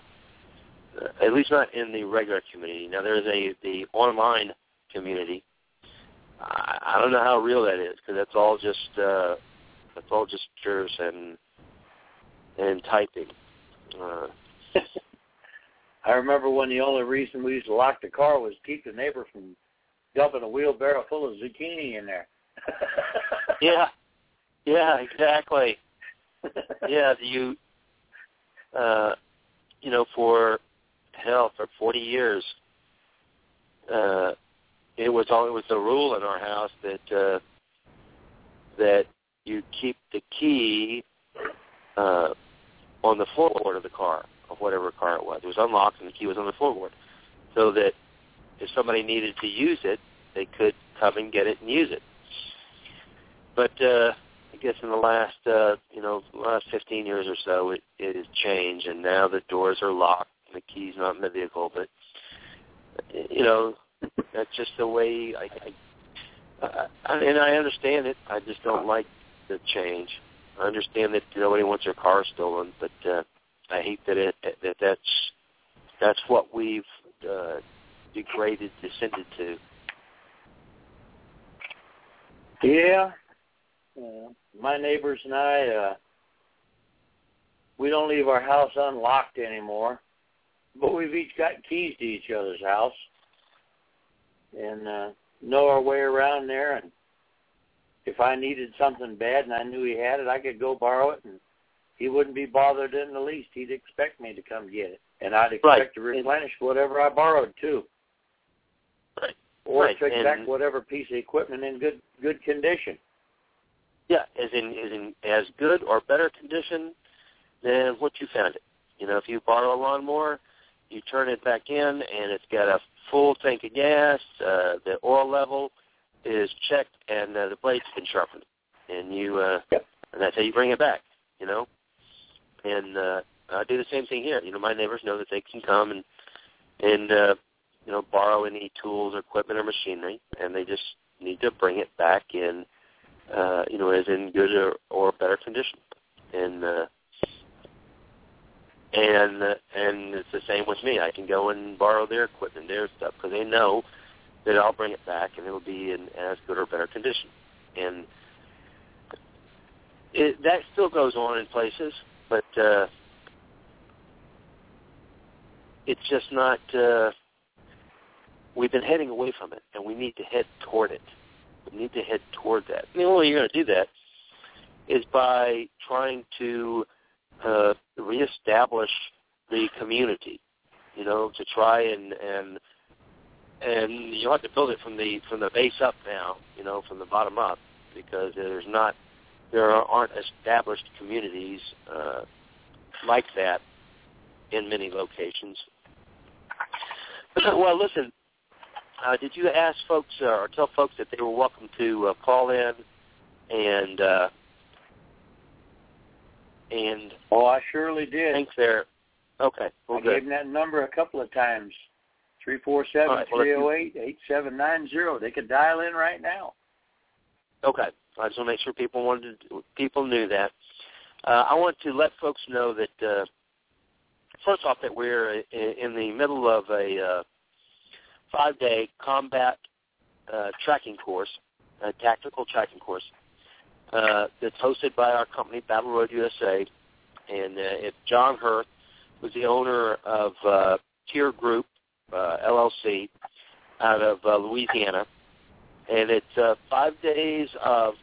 at least not in the regular community. Now there's a the online community. I, I don't know how real that is because that's all just uh, that's all just pictures and and typing. Uh, I remember when the only reason we used to lock the car was keep the neighbor from dumping a wheelbarrow full of zucchini in there. yeah, yeah, exactly. yeah, you, uh, you know, for hell, for forty years, uh, it was all it was the rule in our house that uh, that you keep the key uh, on the floorboard of the car of whatever car it was. It was unlocked and the key was on the floorboard, so that if somebody needed to use it, they could come and get it and use it. But uh, I guess in the last uh, you know last 15 years or so, it, it has changed, and now the doors are locked and the key's not in the vehicle. But you know that's just the way I, I, I and I understand it. I just don't like the change. I understand that nobody wants their car stolen, but uh, I hate that it that that's that's what we've uh, degraded, descended to. Yeah, uh, my neighbors and I, uh, we don't leave our house unlocked anymore, but we've each got keys to each other's house, and uh, know our way around there. And if I needed something bad and I knew he had it, I could go borrow it, and he wouldn't be bothered in the least. He'd expect me to come get it, and I'd expect right. to replenish whatever I borrowed too, Right. or Right, to expect and- whatever piece of equipment in good good condition. Yeah, as in as in as good or better condition than what you found it. You know, if you borrow a lawnmower, you turn it back in and it's got a full tank of gas, uh, the oil level is checked and uh, the blade's been sharpened. And you uh Yep. and that's how you bring it back, you know? And uh I do the same thing here. You know, my neighbors know that they can come and and uh you know, borrow any tools or equipment or machinery and they just need to bring it back in uh, you know, as in good or, or better condition. And uh, and uh, and it's the same with me. I can go and borrow their equipment, their stuff, because they know that I'll bring it back and it'll be in as good or better condition. And it, that still goes on in places, but uh, it's just not. Uh, we've been heading away from it, and we need to head toward it. We need to head toward that. And the only way you're going to do that is by trying to uh, reestablish the community. You know, to try and and and you'll have to build it from the from the base up now. You know, from the bottom up, because there's not there aren't established communities uh, like that in many locations. well, listen, uh, did you ask folks uh, or tell folks that they were welcome to uh, call in and uh, and Oh, I surely did. think they're okay? Well, I gave them that number a couple of times. Three four seven All right, well, three zero eight eight seven nine zero. They could dial in right now. Okay, I just want to make sure people wanted to, people knew that. Uh, I want to let folks know that uh, first off that we're in, in the middle of a uh, five-day combat uh, tracking course, a tactical tracking course uh, that's hosted by our company Battle Road USA, and uh, it's John Hirth, who's the owner of uh, Tier Group uh, LLC out of uh, Louisiana, and it's uh, five days of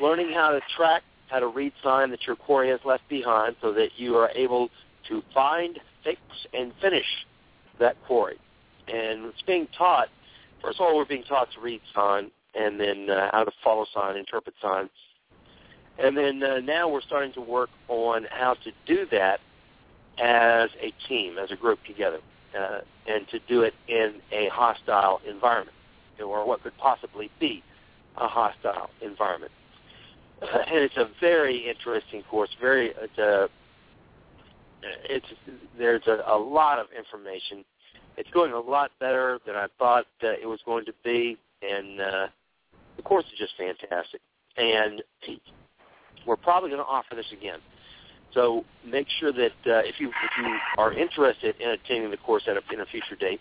learning how to track, how to read sign that your quarry has left behind, so that you are able to find, fix, and finish that quarry. And it's being taught. First of all, we're being taught to read sign, and then uh, how to follow sign, interpret sign, and then uh, now we're starting to work on how to do that as a team, as a group together, uh, and to do it in a hostile environment, or what could possibly be a hostile environment. Uh, and it's a very interesting course. Very, it's a it's there's a, a lot of information. It's going a lot better than I thought uh, it was going to be, and uh, the course is just fantastic. And we're probably going to offer this again. So make sure that uh, if you if you are interested in attending the course at a, in a future date,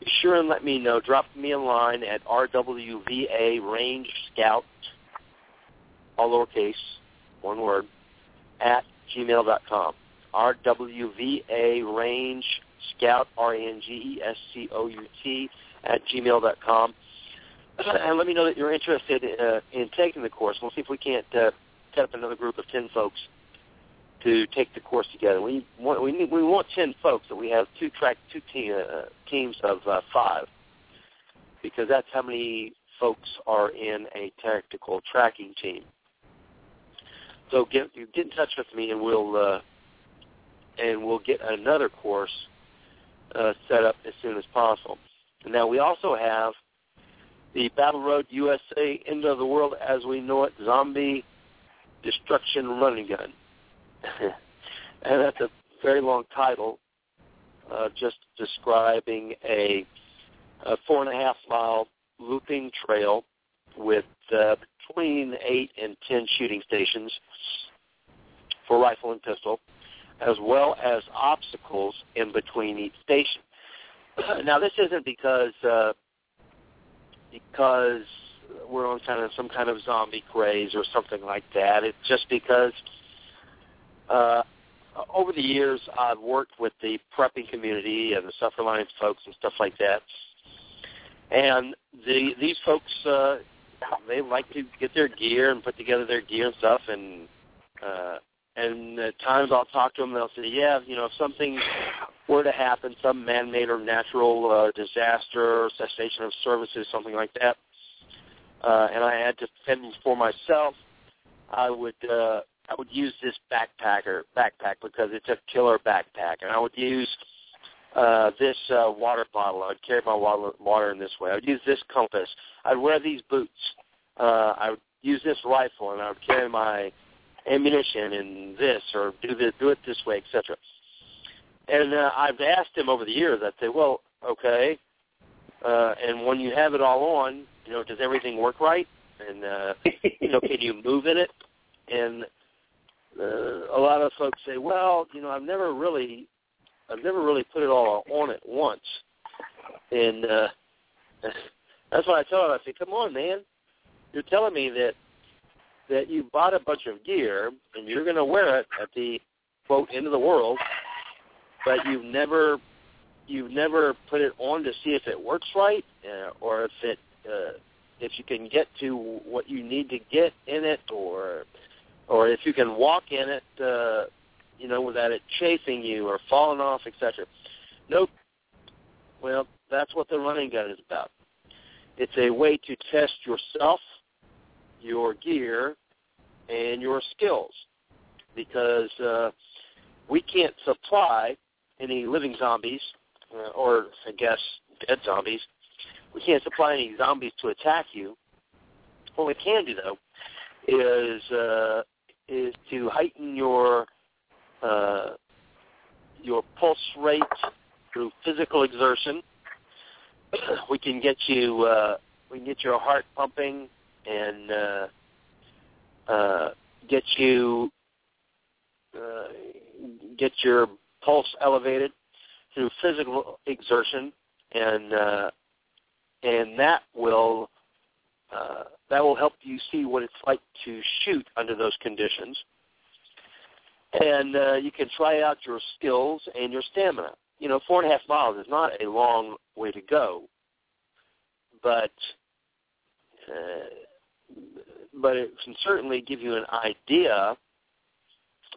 be sure and let me know. Drop me a line at RWVA Range Scout, all lowercase, one word, at gmail.com. RWVA Range Scout, R-A-N-G-E-S-C-O-U-T, at gmail.com. And let me know that you're interested uh, in taking the course. We'll see if we can't uh, set up another group of 10 folks to take the course together. We want we need, we want 10 folks, so we have two track two team, uh, teams of uh, five, because that's how many folks are in a tactical tracking team. So get get in touch with me, and we'll uh, and we'll get another course uh, set up as soon as possible. Now we also have the Battle Road USA End of the World as we know it Zombie Destruction Run and Gun. and that's a very long title, uh, just describing a, a four and a half mile looping trail with uh, between eight and ten shooting stations for rifle and pistol, as well as obstacles in between each station. now, this isn't because uh, because we're on kind of some kind of zombie craze or something like that. It's just because uh, over the years, I've worked with the prepping community and the Suffer Alliance folks and stuff like that. And the these folks, uh, they like to get their gear and put together their gear and stuff. And uh, and at times I'll talk to them. and They'll say, "Yeah, you know, if something were to happen, some man-made or natural uh, disaster, cessation of services, something like that, uh, and I had to fend for myself, I would." Uh, I would use this backpacker backpack because it's a killer backpack, and I would use uh, this uh, water bottle. I would carry my water, in this way. I would use this compass. I'd wear these boots. Uh, I would use this rifle, and I would carry my ammunition and this, or do this, do it this way, etc. And uh, I've asked him over the years. I'd say, well, okay. Uh, and when you have it all on, you know, does everything work right? And uh, you know, can you move in it? And uh, a lot of folks say, well, you know, I've never really, I've never really put it all on at once, and uh, that's why I tell them, I say, come on, man, you're telling me that that you bought a bunch of gear and you're going to wear it at the quote end of the world, but you've never you've never put it on to see if it works right uh, or if it uh, if you can get to what you need to get in it or or if you can walk in it, uh, you know, without it chasing you or falling off, etc. Nope. Well, that's what the run and gun is about. It's a way to test yourself, your gear, and your skills, because uh, we can't supply any living zombies, uh, or I guess dead zombies. We can't supply any zombies to attack you. What we can do though is uh, is to heighten your uh, your pulse rate through physical exertion. we can get you uh, we can get your heart pumping and uh, uh, get you uh, get your pulse elevated through physical exertion, and uh, and that will uh, that will help you see what it's like to shoot under those conditions. And uh, you can try out your skills and your stamina. You know, four and a half miles is not a long way to go, but uh, but it can certainly give you an idea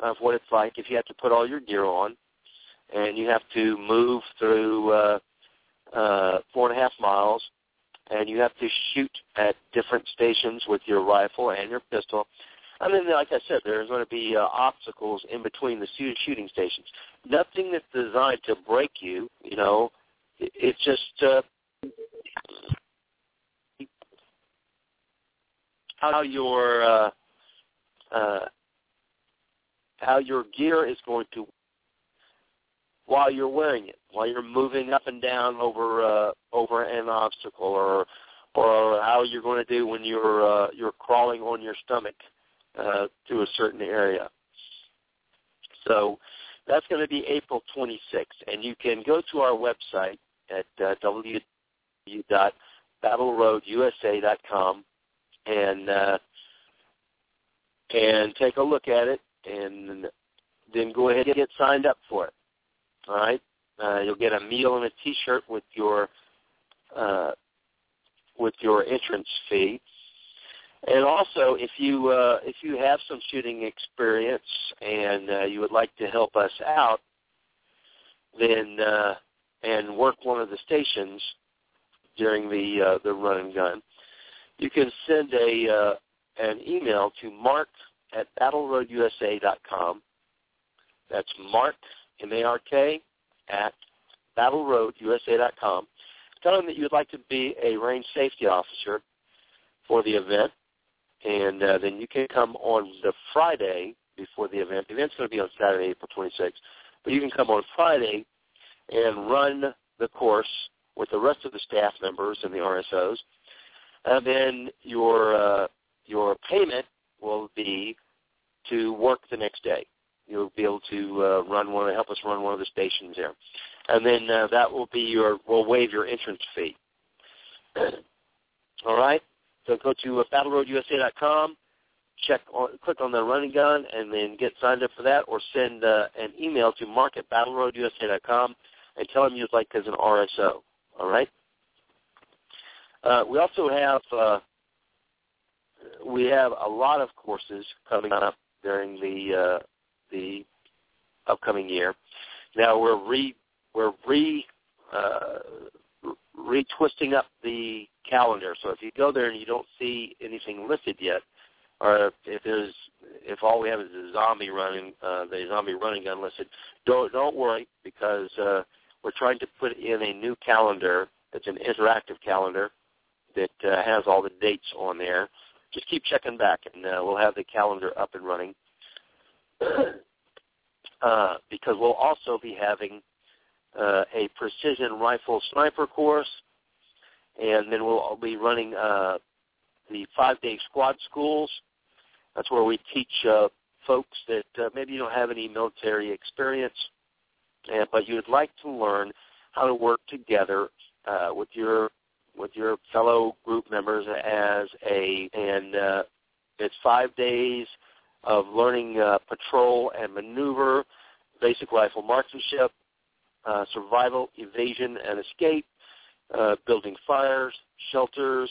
of what it's like if you have to put all your gear on and you have to move through uh, uh, four and a half miles and you have to shoot at different stations with your rifle and your pistol. And then, like I said, there's going to be uh, obstacles in between the shooting stations. Nothing that's designed to break you. You know, it's just uh, how your uh, uh, how your gear is going to while you're wearing it, while you're moving up and down over uh, over an obstacle, or or how you're going to do when you're uh, you're crawling on your stomach uh, to a certain area. So that's going to be April 26th, and you can go to our website at uh, www.battleroadusa.com and uh, and take a look at it, and then go ahead and get signed up for it. All right, uh, you'll get a meal and a T-shirt with your uh, with your entrance fee. And also, if you uh, if you have some shooting experience and uh, you would like to help us out, then uh, and work one of the stations during the uh, the run and gun, you can send a uh, an email to mark at battleroadusa.com. That's mark M A R K at battleroadusa.com. Tell them that you would like to be a range safety officer for the event and uh, then you can come on the Friday before the event. The event's going to be on Saturday, April 26th, but you can come on Friday and run the course with the rest of the staff members and the RSOs, and then your uh, your payment will be to work the next day. You'll be able to uh, run one, help us run one of the stations there, and then uh, that will be your. We'll waive your entrance fee. All right. So go to uh, battleroadusa.com, check on, click on the run and gun, and then get signed up for that, or send uh, an email to mark at battleroadusa.com and tell them you'd like as an RSO. All right. Uh, we also have uh, we have a lot of courses coming up during the uh, the upcoming year. Now we're re we're re uh, retwisting up the calendar. So if you go there and you don't see anything listed yet, or if there's if all we have is a zombie running uh, the zombie run and gun listed, don't don't worry because uh, we're trying to put in a new calendar. It's an interactive calendar that uh, has all the dates on there. Just keep checking back, and uh, we'll have the calendar up and running. uh, because we'll also be having uh, a precision rifle sniper course and then we'll be running uh, the five-day squad schools. That's where we teach uh, folks that uh, maybe you don't have any military experience, uh, but you would like to learn how to work together uh, with your with your fellow group members as a and uh, it's five days of learning uh, patrol and maneuver, basic rifle marksmanship, uh, survival, evasion, and escape, uh, building fires, shelters,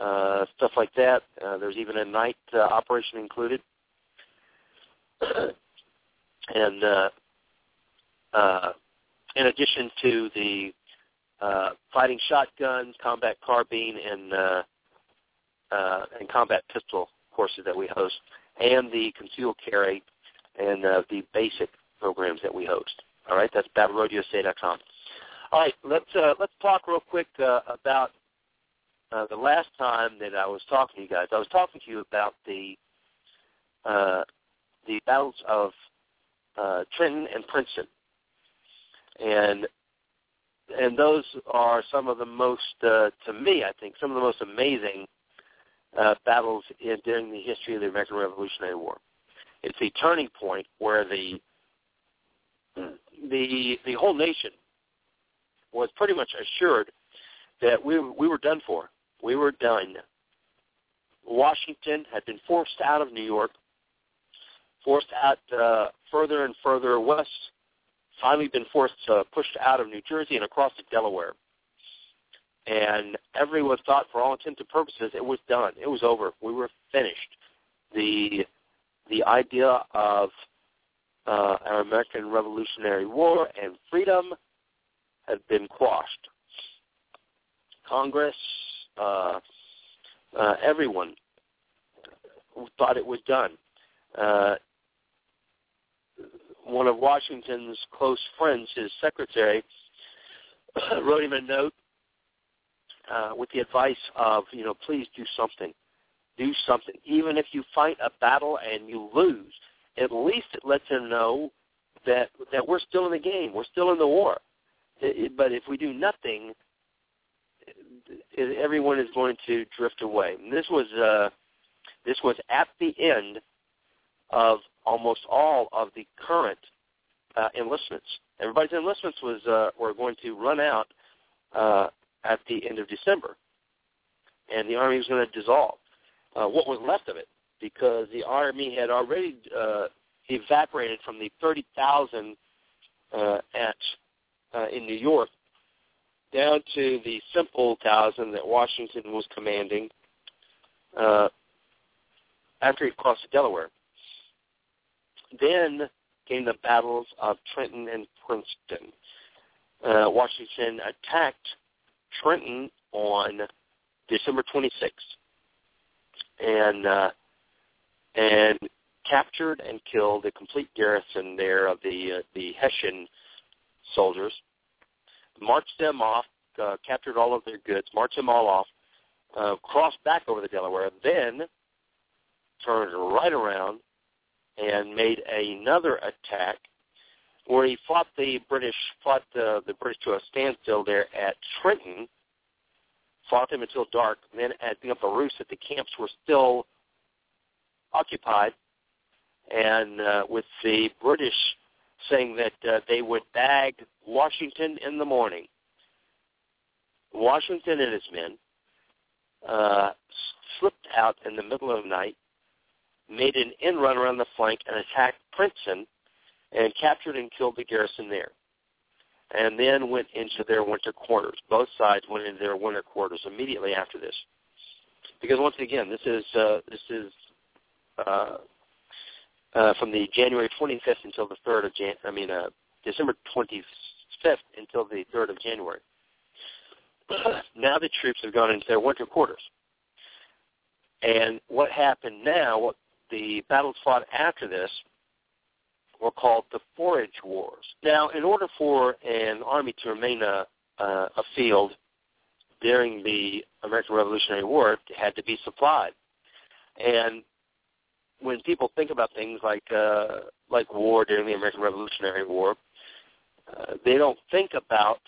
uh, stuff like that. Uh, there's even a night uh, operation included. and uh, uh, in addition to the uh, fighting shotguns, combat carbine, and uh, uh, and combat pistol courses that we host, and the concealed carry and uh, the basic programs that we host. All right, that's battleroadusa.com. All right, let's uh, let's talk real quick uh, about uh, the last time that I was talking to you guys. I was talking to you about the uh, the battles of uh, Trenton and Princeton, and and those are some of the most, uh, to me, I think, some of the most amazing uh, battles in, during the history of the American Revolutionary War. It's a turning point where the the the whole nation was pretty much assured that we we were done for. We were done. Washington had been forced out of New York, forced out uh, further and further west. Finally, been forced to pushed out of New Jersey and across to Delaware. And everyone thought, for all intents and purposes, it was done. It was over. We were finished. The the idea of uh, our American Revolutionary War and freedom had been quashed. Congress, uh, uh, everyone thought it was done. Uh, one of Washington's close friends, his secretary, wrote him a note uh, with the advice of, you know, please do something. Do something. Even if you fight a battle and you lose, at least it lets him know that that we're still in the game. We're still in the war. It, but if we do nothing, everyone is going to drift away. And this was uh, this was at the end of almost all of the current uh, enlistments. Everybody's enlistments was uh, were going to run out uh, at the end of December, and the army was going to dissolve. Uh, what was left of it, because the army had already uh, evaporated from the 30,000 uh, at uh, in New York down to the simple thousand that Washington was commanding uh, after he crossed the Delaware. Then came the battles of Trenton and Princeton. Uh, Washington attacked Trenton on December 26th, and uh, and captured and killed a complete garrison there of the uh, the Hessian soldiers, marched them off, uh, captured all of their goods, marched them all off, uh, crossed back over the Delaware, then turned right around and made another attack where he fought the British, fought the, the British to a standstill there at Trenton, fought them until dark, then at the Upper Roost that the camps were still occupied, and uh, with the British saying that uh, they would bag Washington in the morning. Washington and his men uh, slipped out in the middle of the night, made an in run around the flank, and attacked Princeton, and captured and killed the garrison there. And then went into their winter quarters. Both sides went into their winter quarters immediately after this, because once again, this is uh, this is uh, uh, from the January 25th until the 3rd of Jan. I mean, uh, December 25th until the 3rd of January. now the troops have gone into their winter quarters. And what happened now, what the battles fought after this, were called the Forage Wars. Now, in order for an army to remain a, uh, a field during the American Revolutionary War, it had to be supplied. And when people think about things like uh, like war during the American Revolutionary War, uh, they don't think about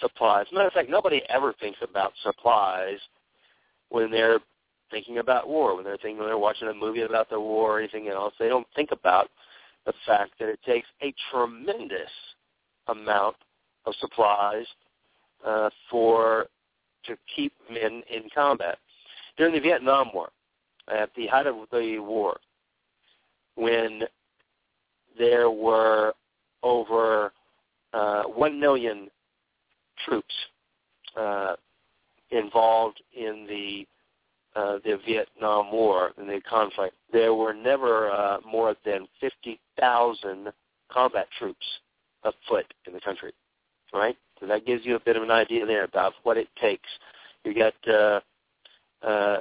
supplies. Matter of fact, nobody ever thinks about supplies when they're thinking about war. When they're thinking when they're watching a movie about the war or anything else, they don't think about the fact that it takes a tremendous amount of supplies uh, for to keep men in combat. During the Vietnam War, at the height of the war, when there were over uh, 1 million troops uh, involved in the uh, the Vietnam War and the conflict. There were never uh, more than 50,000 combat troops afoot in the country, right? So that gives you a bit of an idea there about what it takes. You got uh, uh,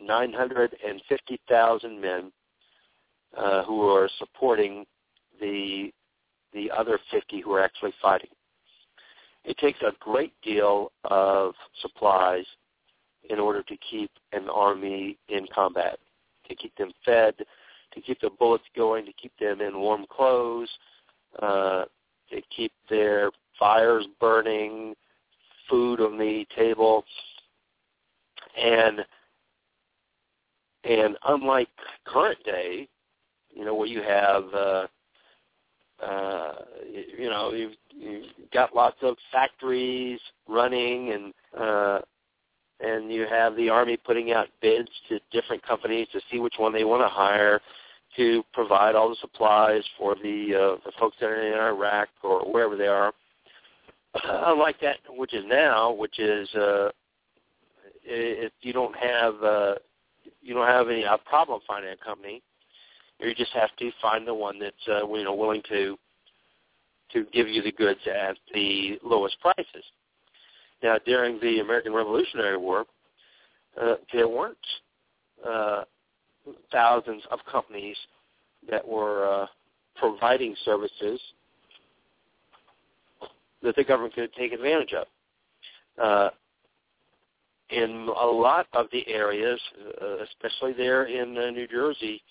950,000 men uh, who are supporting the the other 50 who are actually fighting. It takes a great deal of supplies in order to keep an army in combat, to keep them fed, to keep the bullets going, to keep them in warm clothes, uh, to keep their fires burning, food on the table, and and unlike current day, you know, where you have, uh, uh, you know, you've, you've got lots of factories running and, uh, and you have the Army putting out bids to different companies to see which one they want to hire to provide all the supplies for the, uh, the folks that are in Iraq or wherever they are. Unlike that, which is now, which is uh, if you don't have uh, you don't have any uh, problem finding a company, you just have to find the one that's uh, you know willing to to give you the goods at the lowest prices. Now, during the American Revolutionary War, uh, there weren't uh, thousands of companies that were uh, providing services that the government could take advantage of. Uh, in a lot of the areas, uh, especially there in uh, New Jersey,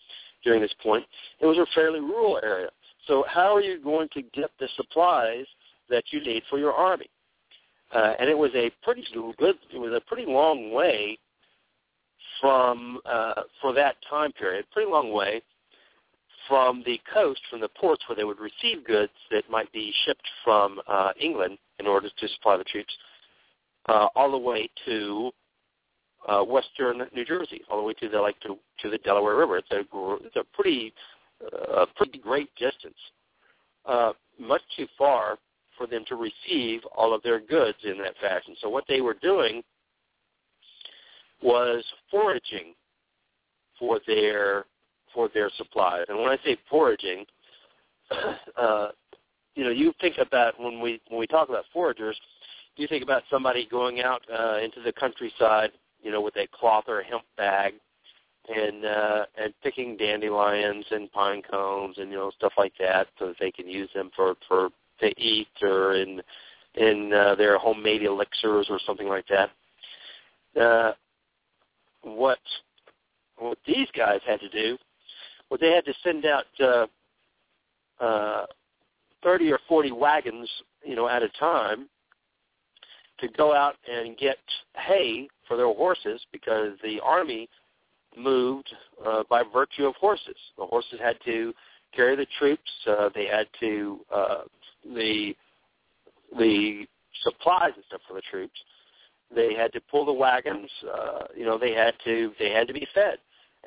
during this point, it was a fairly rural area. So how are you going to get the supplies that you need for your army? Uh, and it was a pretty good, it was a pretty long way from uh, for that time period, pretty long way from the coast, from the ports where they would receive goods that might be shipped from uh, England in order to supply the troops, uh, all the way to uh, western New Jersey, all the way to the like to, to the Delaware River. It's a it's a pretty uh, pretty great distance, uh, much too far for them to receive all of their goods in that fashion. So what they were doing was foraging for their for their supplies. And when I say foraging, uh, you know, you think about when we when we talk about foragers, you think about somebody going out uh, into the countryside, you know, with a cloth or a hemp bag, and uh, and picking dandelions and pine cones and you know stuff like that, so that they can use them for for to eat or in in uh, their homemade elixirs or something like that. Uh, what what these guys had to do was they had to send out uh, uh, 30 or 40 wagons, you know, at a time to go out and get hay for their horses because the army moved uh, by virtue of horses. The horses had to carry the troops. Uh, they had to uh, the the supplies and stuff for the troops. They had to pull the wagons. Uh, you know, they had to they had to be fed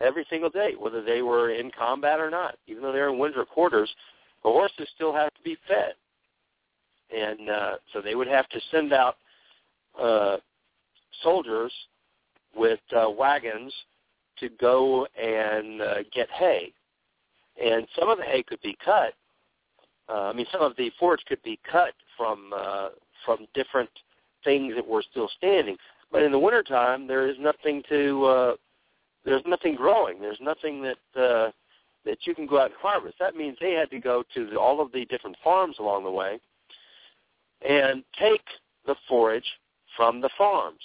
every single day, whether they were in combat or not. Even though they're in winter quarters, the horses still have to be fed, and uh, so they would have to send out uh, soldiers with uh, wagons to go and uh, get hay. And some of the hay could be cut. Uh, I mean, some of the forage could be cut from uh, from different things that were still standing. But in the wintertime, there is nothing to uh, there's nothing growing. There's nothing that uh, that you can go out and harvest. That means they had to go to the, all of the different farms along the way and take the forage from the farms.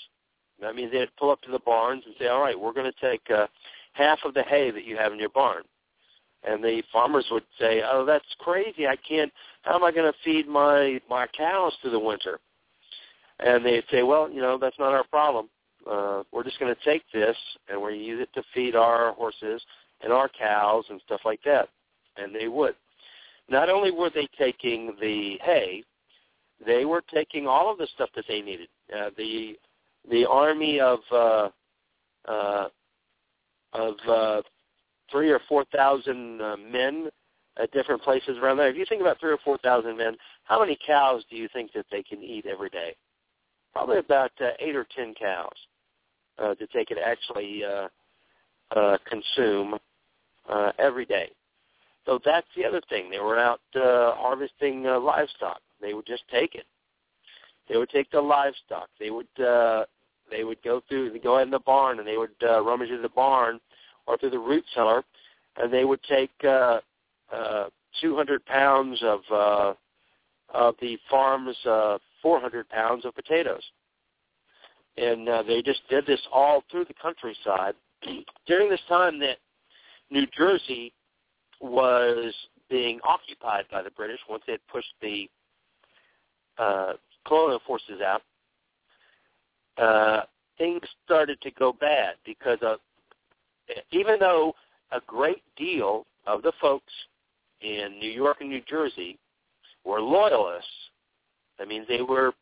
That means they'd pull up to the barns and say, "All right, we're going to take uh, half of the hay that you have in your barn." And the farmers would say, "Oh, that's crazy! I can't. How am I going to feed my my cows through the winter?" And they'd say, "Well, you know, that's not our problem. Uh, we're just going to take this and we're going to use it to feed our horses and our cows and stuff like that." And they would. Not only were they taking the hay, they were taking all of the stuff that they needed. Uh, the the army of uh, uh, of uh, three or four thousand uh, men at different places around there. If you think about three or four thousand men, how many cows do you think that they can eat every day? Probably about uh, eight or ten cows uh, that they could actually uh, uh, consume uh, every day. So that's the other thing. They were out uh, harvesting uh, livestock. They would just take it. They would take the livestock. They would uh, they would go through, go in the barn, and they would uh, rummage through the barn or through the root cellar, and they would take uh, uh, 200 pounds of uh, of the farm's uh, 400 pounds of potatoes, and uh, they just did this all through the countryside. During this time that New Jersey was being occupied by the British once they had pushed the uh, colonial forces out, uh, things started to go bad because of, even though a great deal of the folks in New York and New Jersey were loyalists, that means they were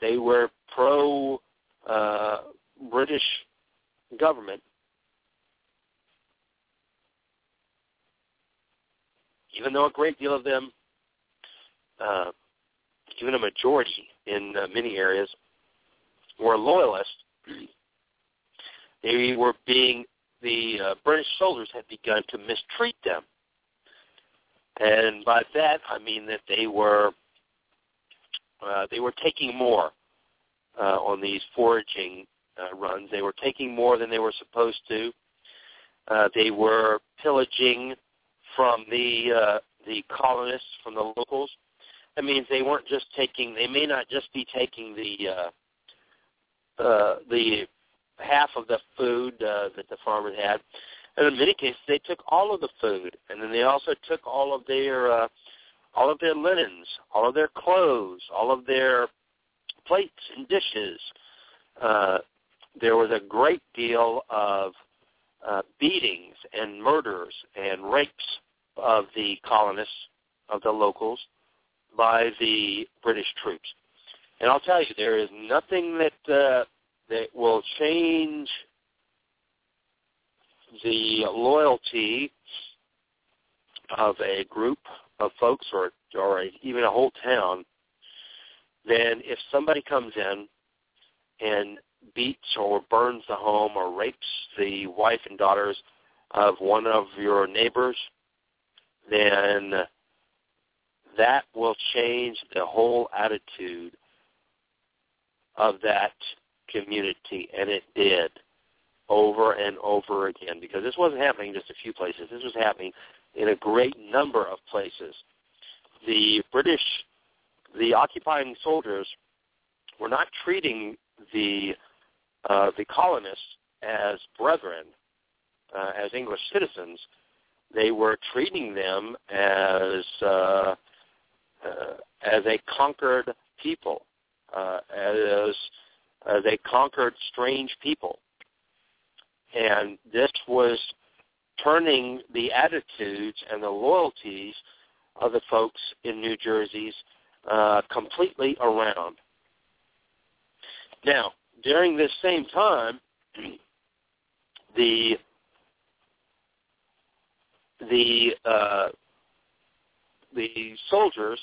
they were pro uh, British government. Even though a great deal of them uh, even a majority in uh, many areas, were loyalists. They were being the uh, British soldiers had begun to mistreat them, and by that I mean that they were uh, they were taking more uh, on these foraging uh, runs. They were taking more than they were supposed to. Uh, they were pillaging from the uh, the colonists, from the locals. That means they weren't just taking. They may not just be taking the uh, uh, the half of the food uh, that the farmers had. And in many cases, they took all of the food, and then they also took all of their uh, all of their linens, all of their clothes, all of their plates and dishes. Uh, there was a great deal of uh, beatings and murders and rapes of the colonists, of the locals, by the British troops. And I'll tell you, there is nothing that uh, that will change the loyalty of a group of folks or or a, even a whole town than if somebody comes in and beats or burns the home or rapes the wife and daughters of one of your neighbors, then that will change the whole attitude of that community, and it did over and over again because this wasn't happening just a few places. This was happening in a great number of places. The British, the occupying soldiers, were not treating the uh, the colonists as brethren, uh, as English citizens. They were treating them as uh, uh, as a conquered people, uh, as as a conquered strange people, and this was turning the attitudes and the loyalties of the folks in New Jersey's uh, completely around. Now, during this same time, the the uh, the soldiers,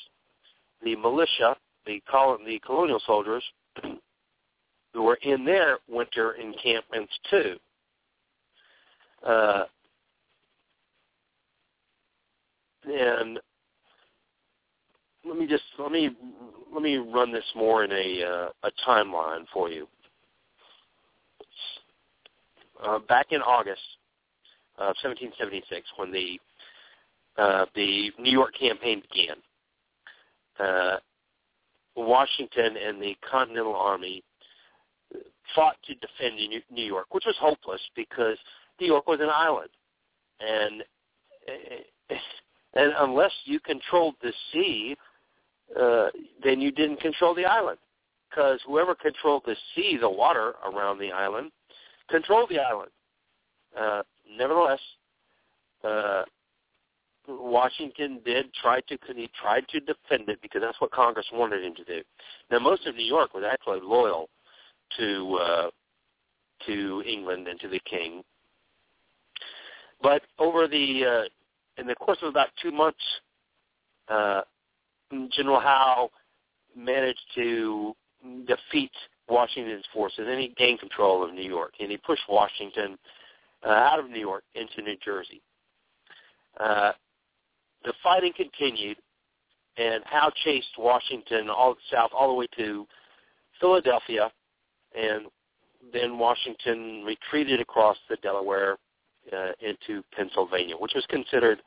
the militia, the, col- the colonial soldiers, who were in their winter encampments too. Uh, and let me just let me let me run this more in a uh, a timeline for you. Uh, back in August of 1776, when the uh, the New York campaign began, uh, Washington and the Continental Army fought to defend New York, which was hopeless because New York was an island, and and unless you controlled the sea, uh, then you didn't control the island, because whoever controlled the sea, the water around the island, controlled the island. Uh, nevertheless, uh, Washington did try to he tried to defend it because that's what Congress wanted him to do. Now, most of New York was actually loyal to uh, to England and to the king, but over the uh, in the course of about two months, uh, General Howe managed to defeat Washington's forces, and he gained control of New York, and he pushed Washington uh, out of New York into New Jersey. Uh, the fighting continued, and Howe chased Washington all south, all the way to Philadelphia, and then Washington retreated across the Delaware uh, into Pennsylvania, which was considered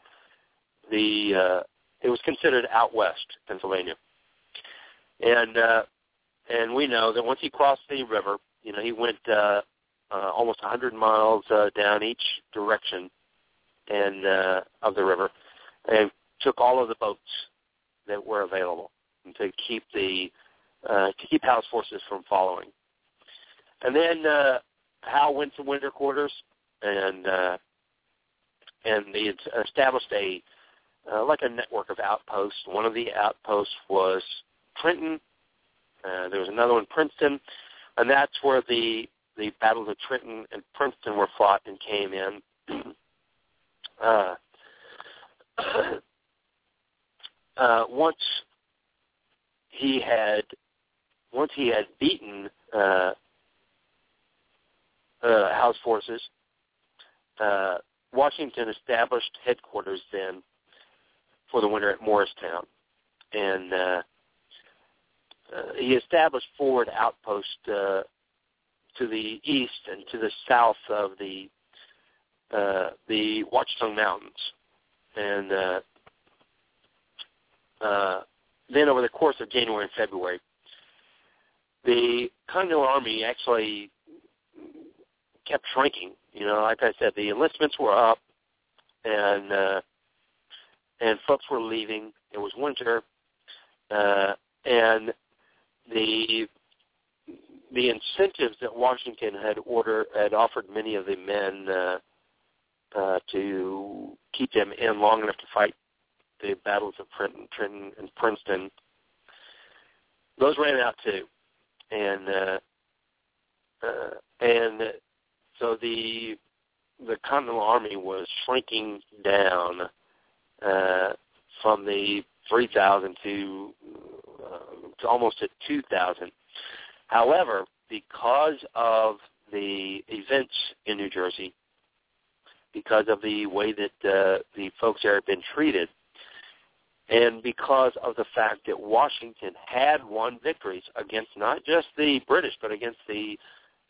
the uh, it was considered out west Pennsylvania, and uh, and we know that once he crossed the river, you know he went uh, uh, almost 100 miles uh, down each direction and uh, of the river, and took all of the boats that were available to keep the uh, to keep Howe's forces from following. And then uh, Howe went to winter quarters and uh, and they established a uh, like a network of outposts. One of the outposts was Trenton. Uh, there was another one, Princeton, and that's where the the battles of Trenton and Princeton were fought and came in. uh, uh, once he had once he had beaten uh, uh, Howe's forces, uh, Washington established headquarters then for the winter at Morristown, and uh, uh, he established forward outposts uh, to the east and to the south of the uh, the Watchung Mountains, and uh, uh, then over the course of January and February, the Continental Army actually kept shrinking. You know, like I said, the enlistments were up, and uh, and folks were leaving. It was winter, uh, and the the incentives that Washington had ordered had offered many of the men uh, uh, to keep them in long enough to fight the battles of Trenton, and Princeton. Those ran out too, and uh, uh, and so the the Continental Army was shrinking down uh, from the 3,000 to, uh, to almost at 2,000. However, because of the events in New Jersey, because of the way that uh, the folks there had been treated, and because of the fact that Washington had won victories against not just the British but against the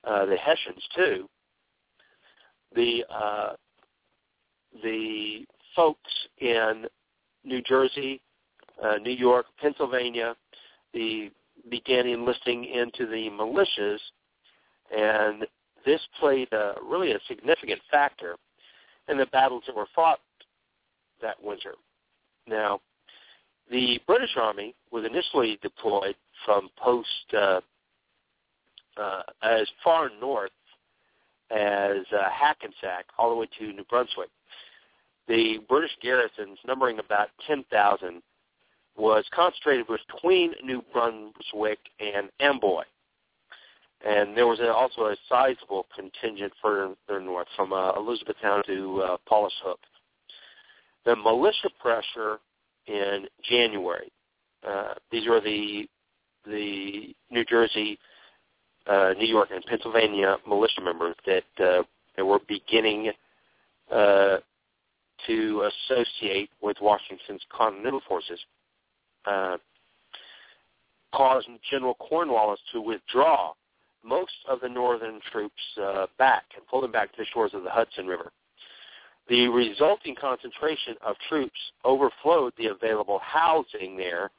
uh, the Hessians too, the uh, the folks in New Jersey, uh, New York, Pennsylvania, the began enlisting into the militias, and this played a, really a significant factor in the battles that were fought that winter. Now, the British Army was initially deployed from post uh, uh, as far north as uh, Hackensack all the way to New Brunswick. The British garrisons, numbering about 10,000, was concentrated between New Brunswick and Amboy. And there was also a sizable contingent further north from uh, Elizabethtown to uh, Paulus Hook. The militia pressure in January. Uh, these were the the New Jersey uh, New York and Pennsylvania militia members that uh, that were beginning uh, to associate with Washington's Continental forces, uh, caused General Cornwallis to withdraw most of the northern troops uh, back and pull them back to the shores of the Hudson River. The resulting concentration of troops overflowed the available housing there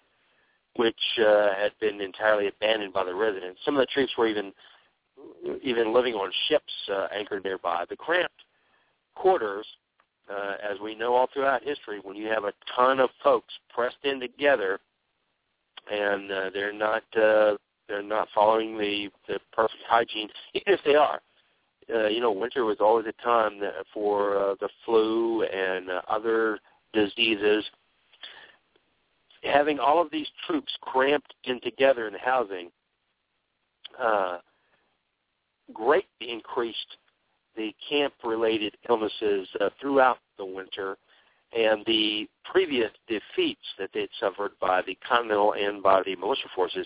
which uh, had been entirely abandoned by the residents. Some of the troops were even even living on ships uh, anchored nearby. The cramped quarters, uh, as we know all throughout history, when you have a ton of folks pressed in together, and uh, they're not uh, they're not following the the perfect hygiene, even if they are. Uh, you know, winter was always a time for uh, the flu and uh, other diseases having all of these troops cramped in together in housing uh, greatly increased the camp-related illnesses uh, throughout the winter and the previous defeats that they'd suffered by the Continental and by the militia forces.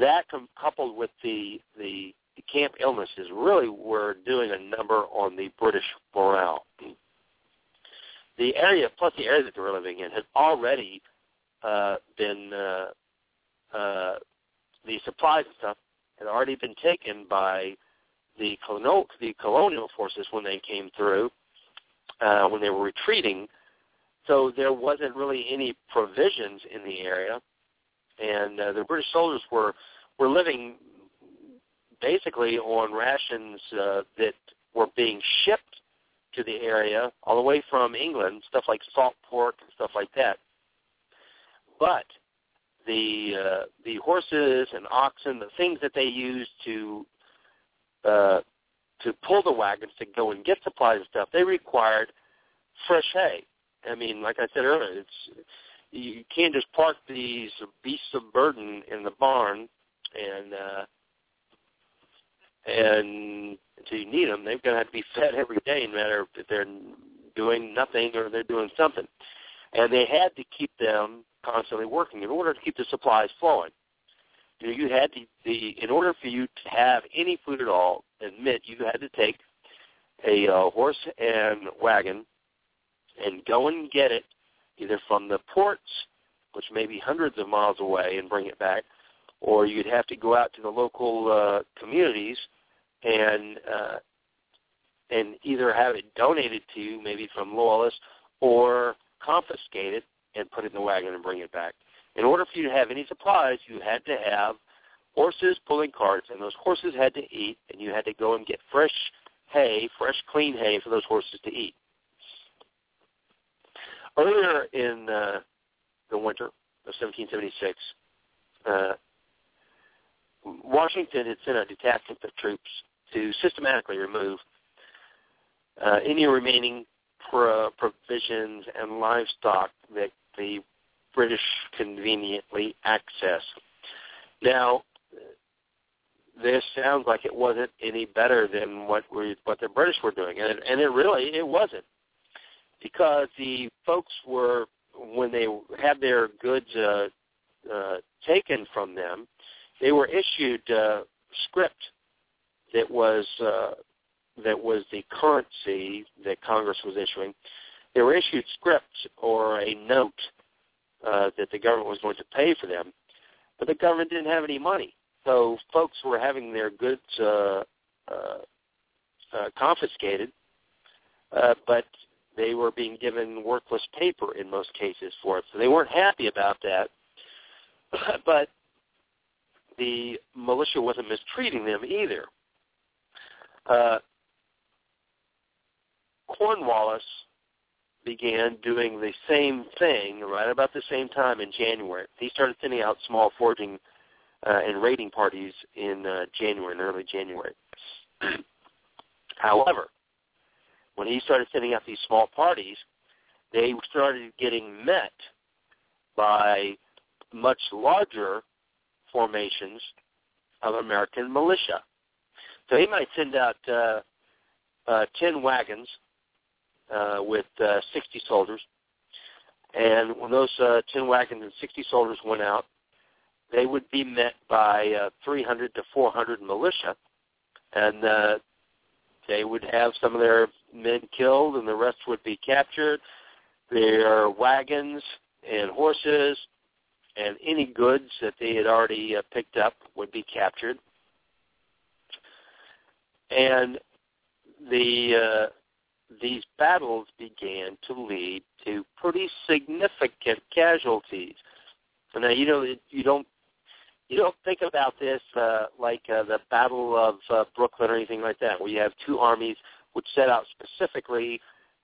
That com- coupled with the, the the camp illnesses really were doing a number on the British morale. The area, plus the area that they were living in, had already uh, been uh, uh, the supplies and stuff had already been taken by the colonial the colonial forces when they came through uh, when they were retreating. So there wasn't really any provisions in the area, and uh, the British soldiers were were living basically on rations uh, that were being shipped to the area all the way from England, stuff like salt pork and stuff like that. But the uh, the horses and oxen, the things that they use to uh, to pull the wagons to go and get supplies and stuff, they required fresh hay. I mean, like I said earlier, it's you can't just park these beasts of burden in the barn and uh, and until you need them, they're going to have to be fed every day, no matter if they're doing nothing or they're doing something. And they had to keep them constantly working in order to keep the supplies flowing. You know, you had the, the in order for you to have any food at all, admit you had to take a uh, horse and wagon and go and get it either from the ports, which may be hundreds of miles away, and bring it back, or you'd have to go out to the local uh, communities and uh, and either have it donated to you, maybe from loyalists, or confiscated and put it in the wagon and bring it back. In order for you to have any supplies, you had to have horses pulling carts, and those horses had to eat, and you had to go and get fresh hay, fresh, clean hay for those horses to eat. Earlier in uh, the winter of 1776, uh, Washington had sent a detachment of troops to systematically remove uh, any remaining pro- provisions and livestock that the British conveniently access. Now, this sounds like it wasn't any better than what we what the British were doing, and and it really it wasn't, because the folks were when they had their goods uh, uh, taken from them, they were issued uh, script that was uh, that was the currency that Congress was issuing. They were issued scripts or a note uh, that the government was going to pay for them, but the government didn't have any money. So folks were having their goods uh, uh, uh, confiscated, uh, but they were being given worthless paper in most cases for it. So they weren't happy about that. but the militia wasn't mistreating them either. Uh, Cornwallis began doing the same thing right about the same time in January. He started sending out small foraging uh, and raiding parties in uh, January, in early January. However, when he started sending out these small parties, they started getting met by much larger formations of American militia. So he might send out uh, uh, 10 wagons with uh, 60 soldiers. And when those uh, 10 wagons and 60 soldiers went out, they would be met by uh, 300 to 400 militia, and uh, they would have some of their men killed, and the rest would be captured. Their wagons and horses and any goods that they had already uh, picked up would be captured. And the uh, these battles began to lead to pretty significant casualties. Now you know you don't you don't think about this uh, like uh, the Battle of uh, Brooklyn or anything like that, where you have two armies which set out specifically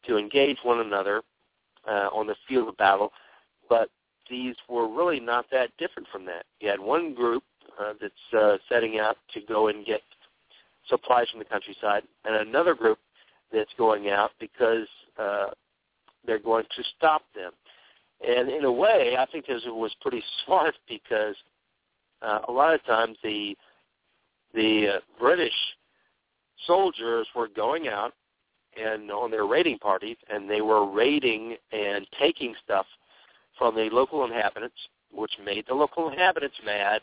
to engage one another uh, on the field of battle. But these were really not that different from that. You had one group uh, that's uh, setting out to go and get supplies from the countryside, and another group that's going out because uh, they're going to stop them. And in a way, I think this was pretty smart because uh, a lot of times the the uh, British soldiers were going out and on their raiding parties, and they were raiding and taking stuff from the local inhabitants, which made the local inhabitants mad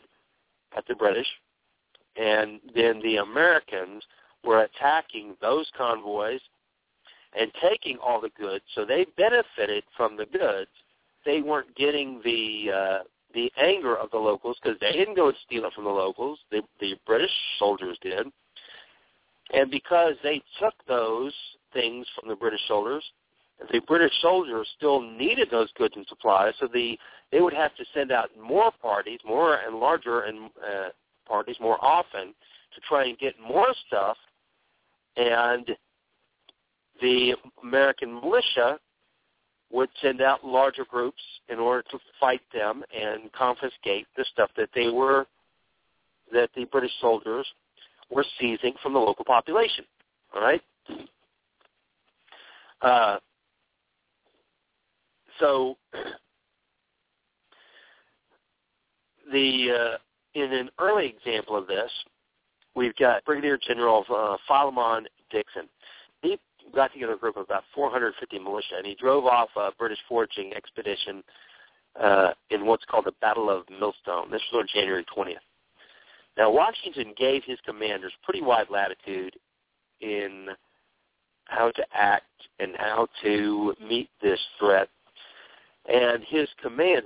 at the British. And then the Americans were attacking those convoys and taking all the goods, so they benefited from the goods. They weren't getting the uh, the anger of the locals because they didn't go and steal it from the locals. The, the British soldiers did. And because they took those things from the British soldiers, the British soldiers still needed those goods and supplies, so the they would have to send out more parties, more and larger and uh, parties more often to try and get more stuff. And the American militia would send out larger groups in order to fight them and confiscate the stuff that they were that the British soldiers were seizing from the local population. All right. Uh, so the uh, in an early example of this, we've got Brigadier General uh, Philemon Dickinson. He got together a group of about 450 militia, and he drove off a British foraging expedition uh, in what's called the Battle of Millstone. This was on January 20th. Now, Washington gave his commanders pretty wide latitude in how to act and how to meet this threat. And his command,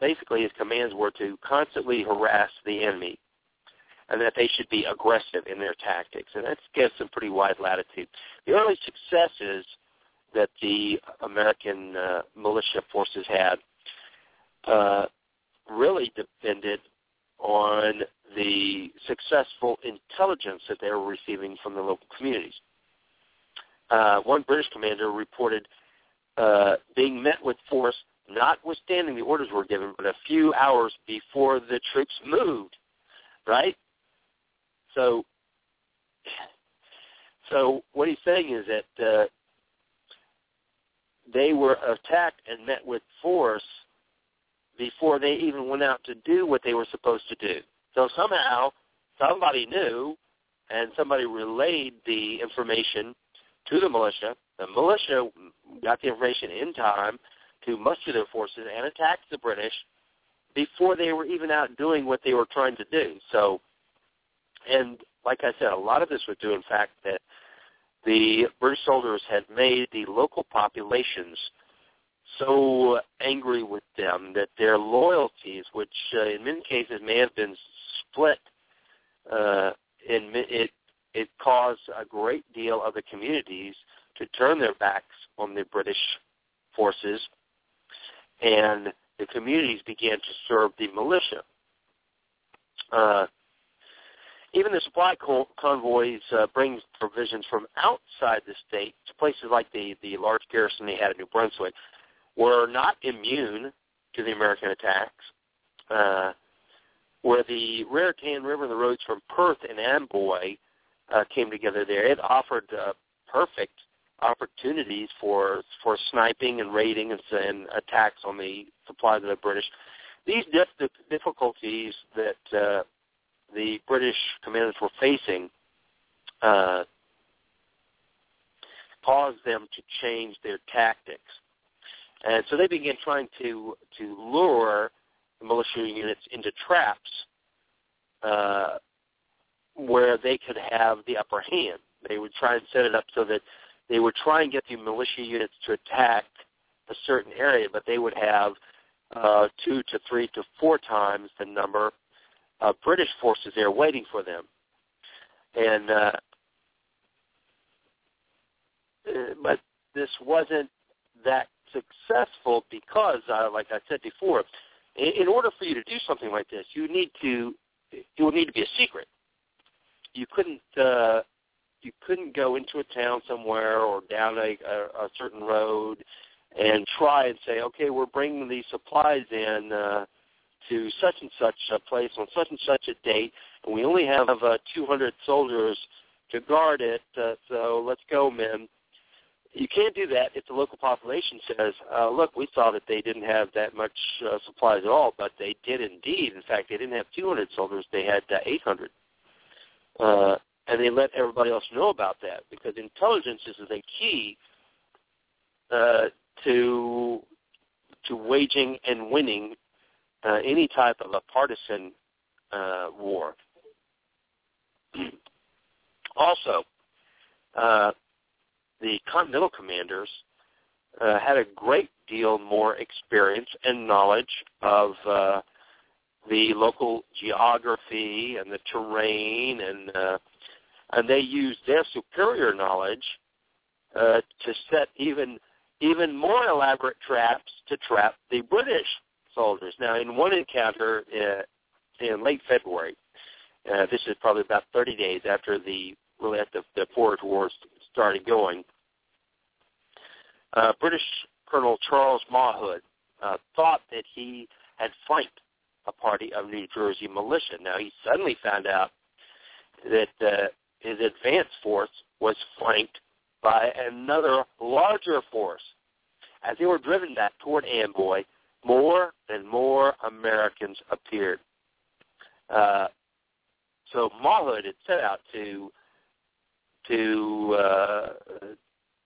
basically his commands were to constantly harass the enemy and that they should be aggressive in their tactics. And that gives them pretty wide latitude. The early successes that the American uh, militia forces had uh, really depended on the successful intelligence that they were receiving from the local communities. uh, one British commander reported uh, being met with force, notwithstanding the orders were given, but a few hours before the troops moved. Right. So, so what he's saying is that uh, they were attacked and met with force before they even went out to do what they were supposed to do. So somehow somebody knew and somebody relayed the information to the militia. The militia got the information in time to muster their forces and attack the British before they were even out doing what they were trying to do. So, and like I said, a lot of this was due in fact that the British soldiers had made the local populations so angry with them that their loyalties, which uh, in many cases may have been split, uh, in, it it caused a great deal of the communities to turn their backs on the British forces, and the communities began to serve the militia. Uh, even the supply convoys uh, bring provisions from outside the state to places like the, the large garrison they had in New Brunswick were not immune to the American attacks. Uh, where the Raritan River and the roads from Perth and Amboy uh, came together there, it offered uh, perfect opportunities for for sniping and raiding and, and attacks on the supplies of the British. These dif- difficulties that uh, the British commanders were facing uh, caused them to change their tactics. And so they began trying to to lure the militia units into traps uh, where they could have the upper hand. They would try and set it up so that they would try and get the militia units to attack a certain area, but they would have uh, two to three to four times the number of British forces there waiting for them. And uh, uh but this wasn't that successful because, uh, like I said before, in, in order for you to do something like this, you need to it would need to be a secret. You couldn't uh, you couldn't go into a town somewhere or down a, a, a certain road and try and say, okay, we're bringing these supplies in uh, to such and such a place on such and such a date, and we only have uh, 200 soldiers to guard it, uh, so let's go, men you can't do that if the local population says, uh, look, we saw that they didn't have that much uh, supplies at all, but they did indeed. In fact, they didn't have 200 soldiers; they had uh, 800. Uh, and they let everybody else know about that because intelligence is a key uh, to to waging and winning uh, any type of a partisan uh, war. also, uh, the Continental commanders uh, had a great deal more experience and knowledge of uh, the local geography and the terrain, and uh, and they used their superior knowledge uh, to set even even more elaborate traps to trap the British soldiers. Now, in one encounter uh, in late February, uh, this is probably about 30 days after the really after the Forage Wars started going, uh, British Colonel Charles Mawhood uh, thought that he had flanked a party of New Jersey militia. Now he suddenly found out that uh, his advance force was flanked by another larger force. As they were driven back toward Amboy, more and more Americans appeared. Uh, so Mawhood had set out to to uh,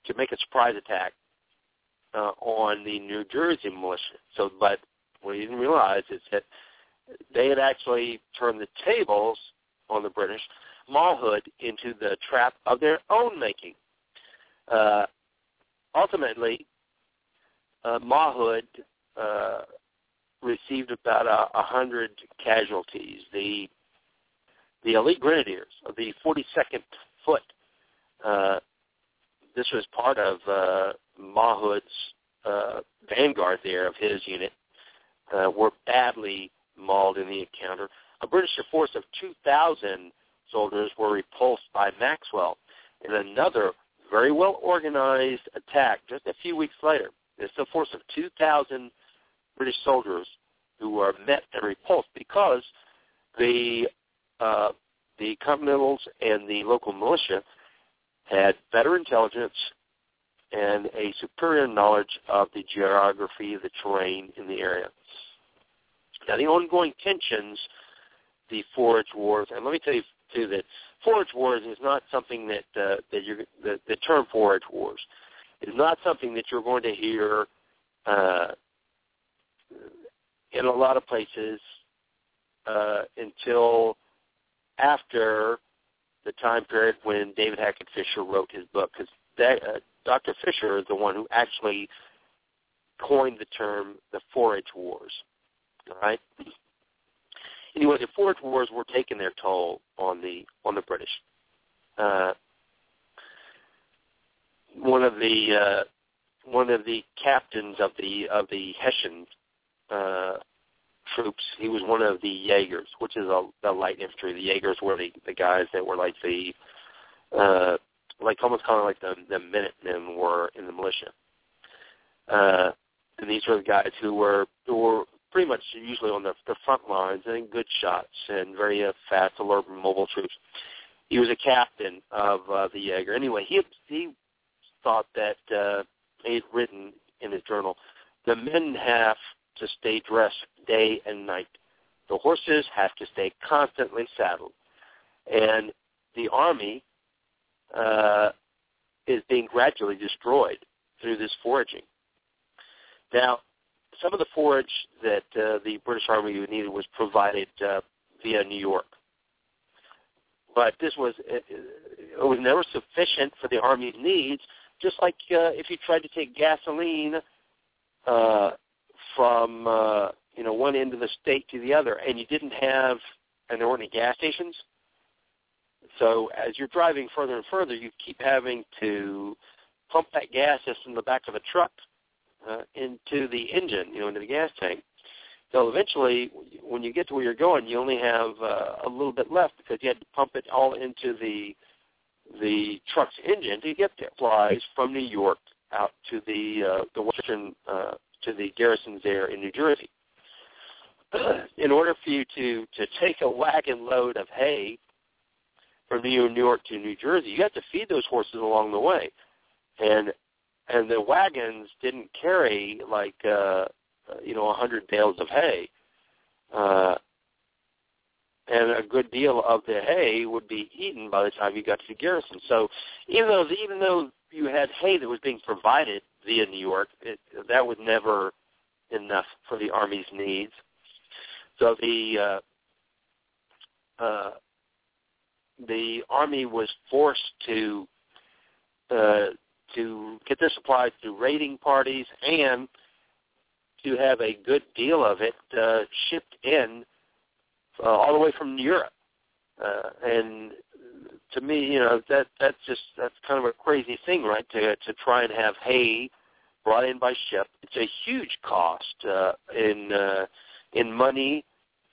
to make a surprise attack uh, on the New Jersey militia. So, but what he didn't realize is that they had actually turned the tables on the British, Mawhood into the trap of their own making. Uh, ultimately, uh, uh, received about a, hundred casualties. The the elite grenadiers of the 42nd Foot uh, this was part of uh, uh, vanguard there of his unit, uh, were badly mauled in the encounter. A British force of 2,000 soldiers were repulsed by Maxwell in another very well organized attack just a few weeks later. It's a force of 2,000 British soldiers who were met and repulsed because the uh, the Continentals and the local militia had better intelligence and a superior knowledge of the geography, the terrain in the area. Now, the ongoing tensions, the forage wars, and let me tell you too that forage wars is not something that uh, that you're the, the term forage wars is not something that you're going to hear uh, in a lot of places uh, until after the time period when David Hackett Fischer wrote his book, because uh, Dr. Fischer is the one who actually coined the term the forage wars. Right. Anyway, the forage wars were taking their toll on the on the British. Uh, one of the uh, one of the captains of the of the Hessian uh, troops. He was one of the Jaegers, which is a, the light infantry. The Jaegers were the, the guys that were like the uh, like almost kind of like the the Minutemen were in the militia. Uh, and these were the guys who were who were pretty much usually on the, the front lines and good shots and very uh, fast, alert, mobile troops. He was a captain of uh, the Jaeger. Anyway, he he thought that uh, he had written in his journal, the men have to stay dressed day and night. The horses have to stay constantly saddled. And the army uh, is being gradually destroyed through this foraging. Now, some of the forage that uh, the British Army needed was provided uh, via New York. But this was it, it was never sufficient for the Army's needs, just like uh, if you tried to take gasoline uh, from uh, you know one end of the state to the other, and you didn't have, and there weren't any gas stations. So as you're driving further and further, you keep having to pump that gas just in the back of a truck uh, into the engine, you know, into the gas tank. So eventually, when you get to where you're going, you only have uh, a little bit left because you had to pump it all into the the truck's engine to get there. Flies from New York out to the uh, the western uh, to the garrisons there in New Jersey. in order for you to to take a wagon load of hay from New York to New Jersey, you have to feed those horses along the way, and and the wagons didn't carry like uh, you know a hundred bales of hay. Uh, and a good deal of the hay would be eaten by the time you got to the garrison. So even though even though you had hay that was being provided via New York, it, that was never enough for the army's needs. So the uh, uh, the army was forced to uh, to get their supplies through raiding parties and to have a good deal of it uh, shipped in uh, all the way from Europe. Uh, and to me, you know, that that's just that's kind of a crazy thing, right? To to try and have hay brought in by ship. It's a huge cost uh, in uh, in money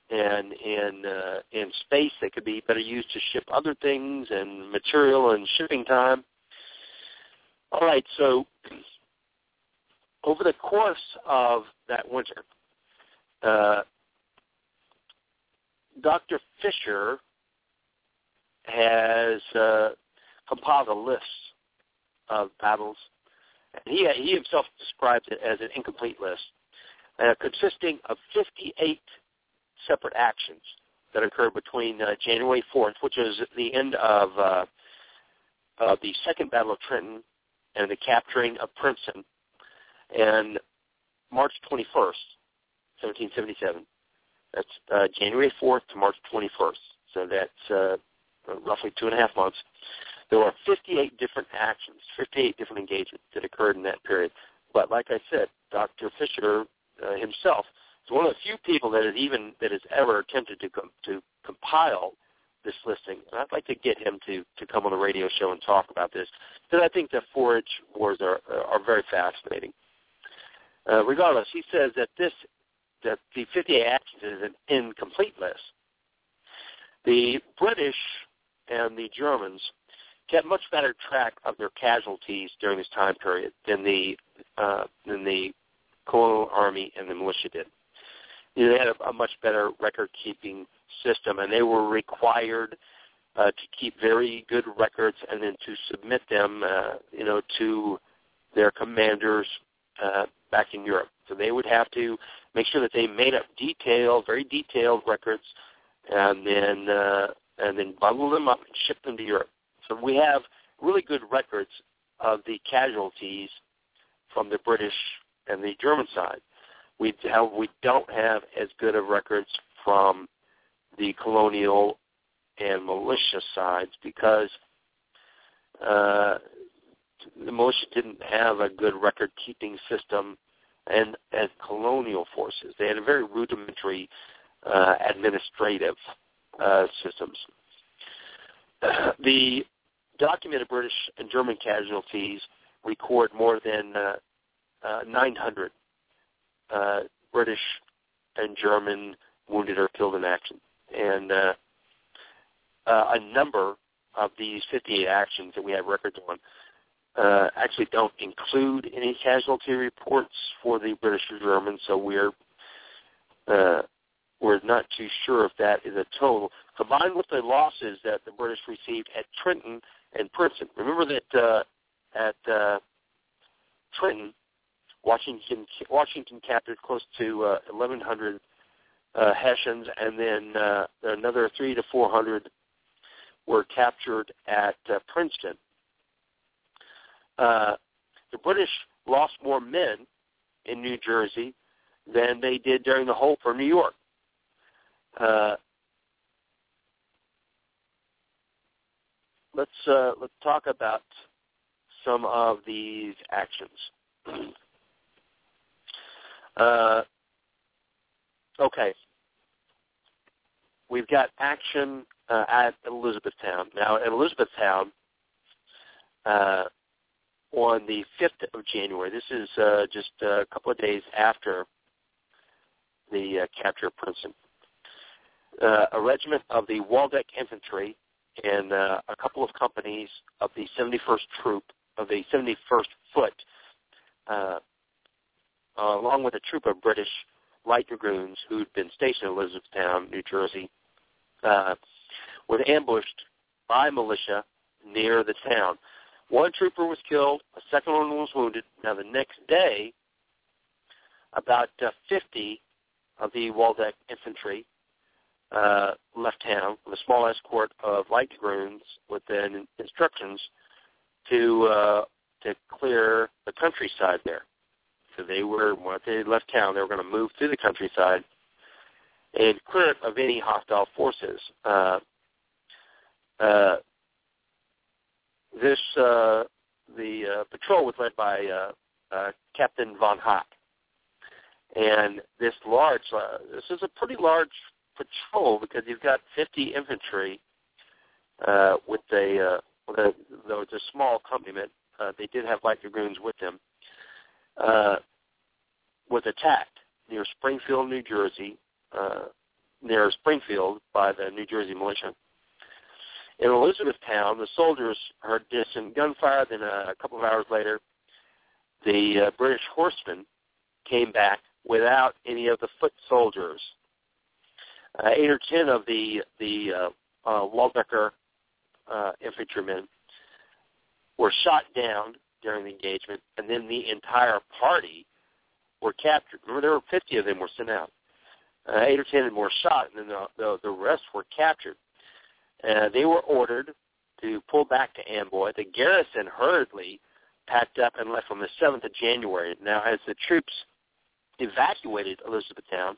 and in uh, in space that could be better used to ship other things and material and shipping time. All right, so over the course of that winter, uh, Dr. Fischer has uh, compiled a list of battles. And he, he himself describes it as an incomplete list, uh, consisting of 58 separate actions that occurred between uh, January 4th, which is the end of uh, the Second Battle of Trenton and the capturing of Princeton, and March 21st, 1777. That's uh, January 4th to March 21st. So that's uh, roughly two and a half months. There were 58 different actions, 58 different engagements that occurred in that period. But like I said, Dr. Fischer uh, himself is one of the few people that has even that has ever attempted to com- to compile this listing. And I'd like to get him to to come on the radio show and talk about this because I think the forage wars are are very fascinating. Uh, regardless, he says that this that the 58 actions is an incomplete list. The British and the Germans kept much better track of their casualties during this time period than the uh, than the colonial army and the militia did. You know, they had a, a much better record-keeping system, and they were required uh, to keep very good records and then to submit them, uh, you know, to their commanders uh, back in Europe. So they would have to make sure that they made up detailed, very detailed records, and then uh, and then bundle them up and ship them to Europe. So we have really good records of the casualties from the British and the German side. We have, we don't have as good of records from the colonial and militia sides because uh, the militia didn't have a good record keeping system and as colonial forces. They had a very rudimentary uh, administrative uh, systems. the documented British and German casualties record more than uh, uh, 900 uh, British and German wounded or killed in action. And uh, uh, a number of these 58 actions that we have records on uh, actually don't include any casualty reports for the British or Germans, so we're we're not too sure if that is a total. Combined with the losses that the British received at Trenton and Princeton. Remember that uh, at uh, Trenton, Washington Washington captured close to uh, 1,100 uh, Hessians, and then uh, another three to 400 were captured at uh, Princeton. Uh, the British lost more men in New Jersey than they did during the whole for New York. Uh, let's uh, let's talk about some of these actions. uh, okay, we've got action uh, at Elizabethtown. Now, at Elizabethtown, uh, on the 5th of January, this is uh, just a couple of days after the uh, capture of Princeton, uh, a regiment of the Waldeck Infantry and uh, a couple of companies of the 71st Troop of the 71st Foot, uh, along with a troop of British light dragoons who'd been stationed in Elizabethtown, New Jersey, uh, was ambushed by militia near the town. One trooper was killed, a second one was wounded. Now the next day, about uh, 50 of the Waldeck infantry uh, left town with a small escort of light dragoons with then instructions to uh, to clear the countryside there. So they were once they left town, they were going to move through the countryside and clear it of any hostile forces. Uh, uh, this uh, the uh, patrol was led by uh, uh, Captain von Hack, and this large uh, this is a pretty large patrol because you've got 50 infantry uh, with a uh, with a though it's a small accompaniment. Uh, they did have light dragoons with them. Uh, was attacked near Springfield, New Jersey, uh, near Springfield by the New Jersey militia. In Elizabethtown, the soldiers heard distant gunfire. Then uh, a couple of hours later, the uh, British horsemen came back without any of the foot soldiers. Uh, eight or ten of the the uh, uh, Waldecker uh, infantrymen were shot down during the engagement, and then the entire party were captured. Remember, there were 50 of them were sent out. Uh, eight or ten were shot, and then the, the, the rest were captured. Uh, they were ordered to pull back to Amboy. The garrison hurriedly packed up and left on the 7th of January. Now, as the troops evacuated Elizabethtown,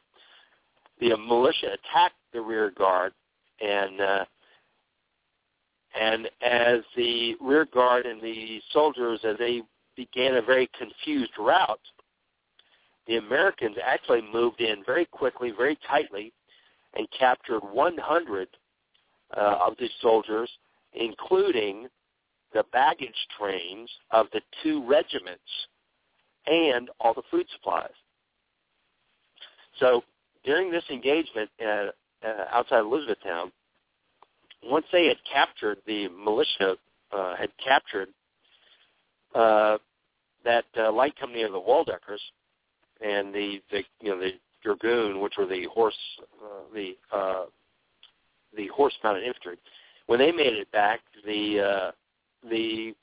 the militia attacked the rear guard, and uh, and as the rear guard and the soldiers, as they began a very confused rout, the Americans actually moved in very quickly, very tightly, and captured 100 uh, of the soldiers, including the baggage trains of the two regiments and all the food supplies. So during this engagement uh, uh, outside Elizabethtown, once they had captured the militia uh, had captured uh, that uh, light company of the Waldeckers and the, the you know the dragoon, which were the horse uh, the uh, the horse mounted infantry. When they made it back, the uh, the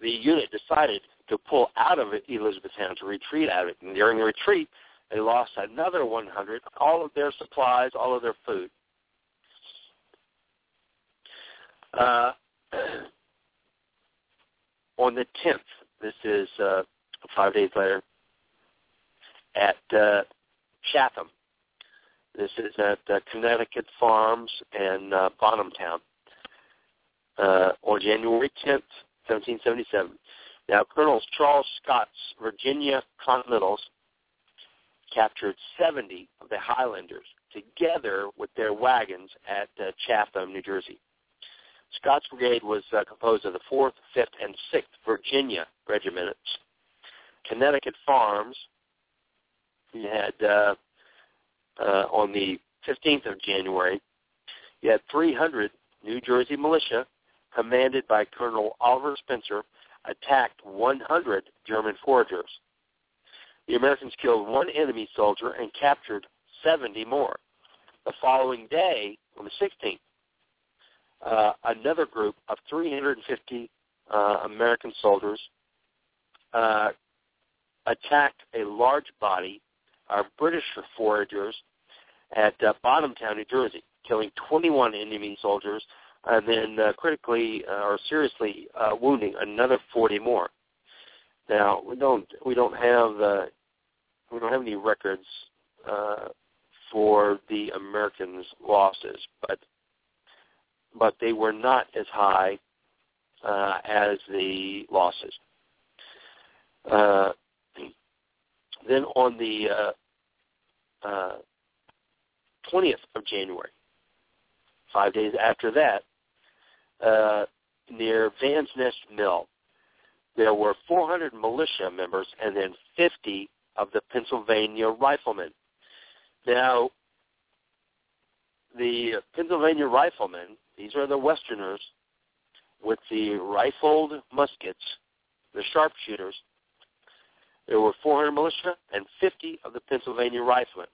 the unit decided to pull out of Elizabethtown to retreat out of it. And during the retreat, they lost another 100, all of their supplies, all of their food. Uh, on the 10th, this is uh, five days later, at uh, Chatham. This is at uh, Connecticut Farms and uh, Bonhamtown. Uh, on January 10th, 1777. Now, Colonel Charles Scott's Virginia Continentals captured 70 of the Highlanders together with their wagons at uh, Chatham, New Jersey. Scott's brigade was uh, composed of the 4th, 5th, and 6th Virginia regiments. Connecticut Farms you had uh, uh, on the 15th of January, you had 300 New Jersey militia commanded by Colonel Oliver Spencer attacked 100 German foragers. The Americans killed one enemy soldier and captured 70 more. The following day, on the 16th, uh, another group of 350 uh, American soldiers uh, attacked a large body of British foragers at uh, Bonhamtown, New Jersey, killing 21 enemy soldiers and then uh, critically uh, or seriously uh, wounding another 40 more. Now we don't we don't have uh, we don't have any records uh, for the Americans' losses, but but they were not as high uh, as the losses. Uh, then on the uh, uh, 20th of January, five days after that, uh, near Van's Nest Mill, there were 400 militia members and then 50 of the Pennsylvania riflemen. Now, the Pennsylvania riflemen, these are the Westerners with the rifled muskets, the sharpshooters. There were 400 militia and 50 of the Pennsylvania riflemen.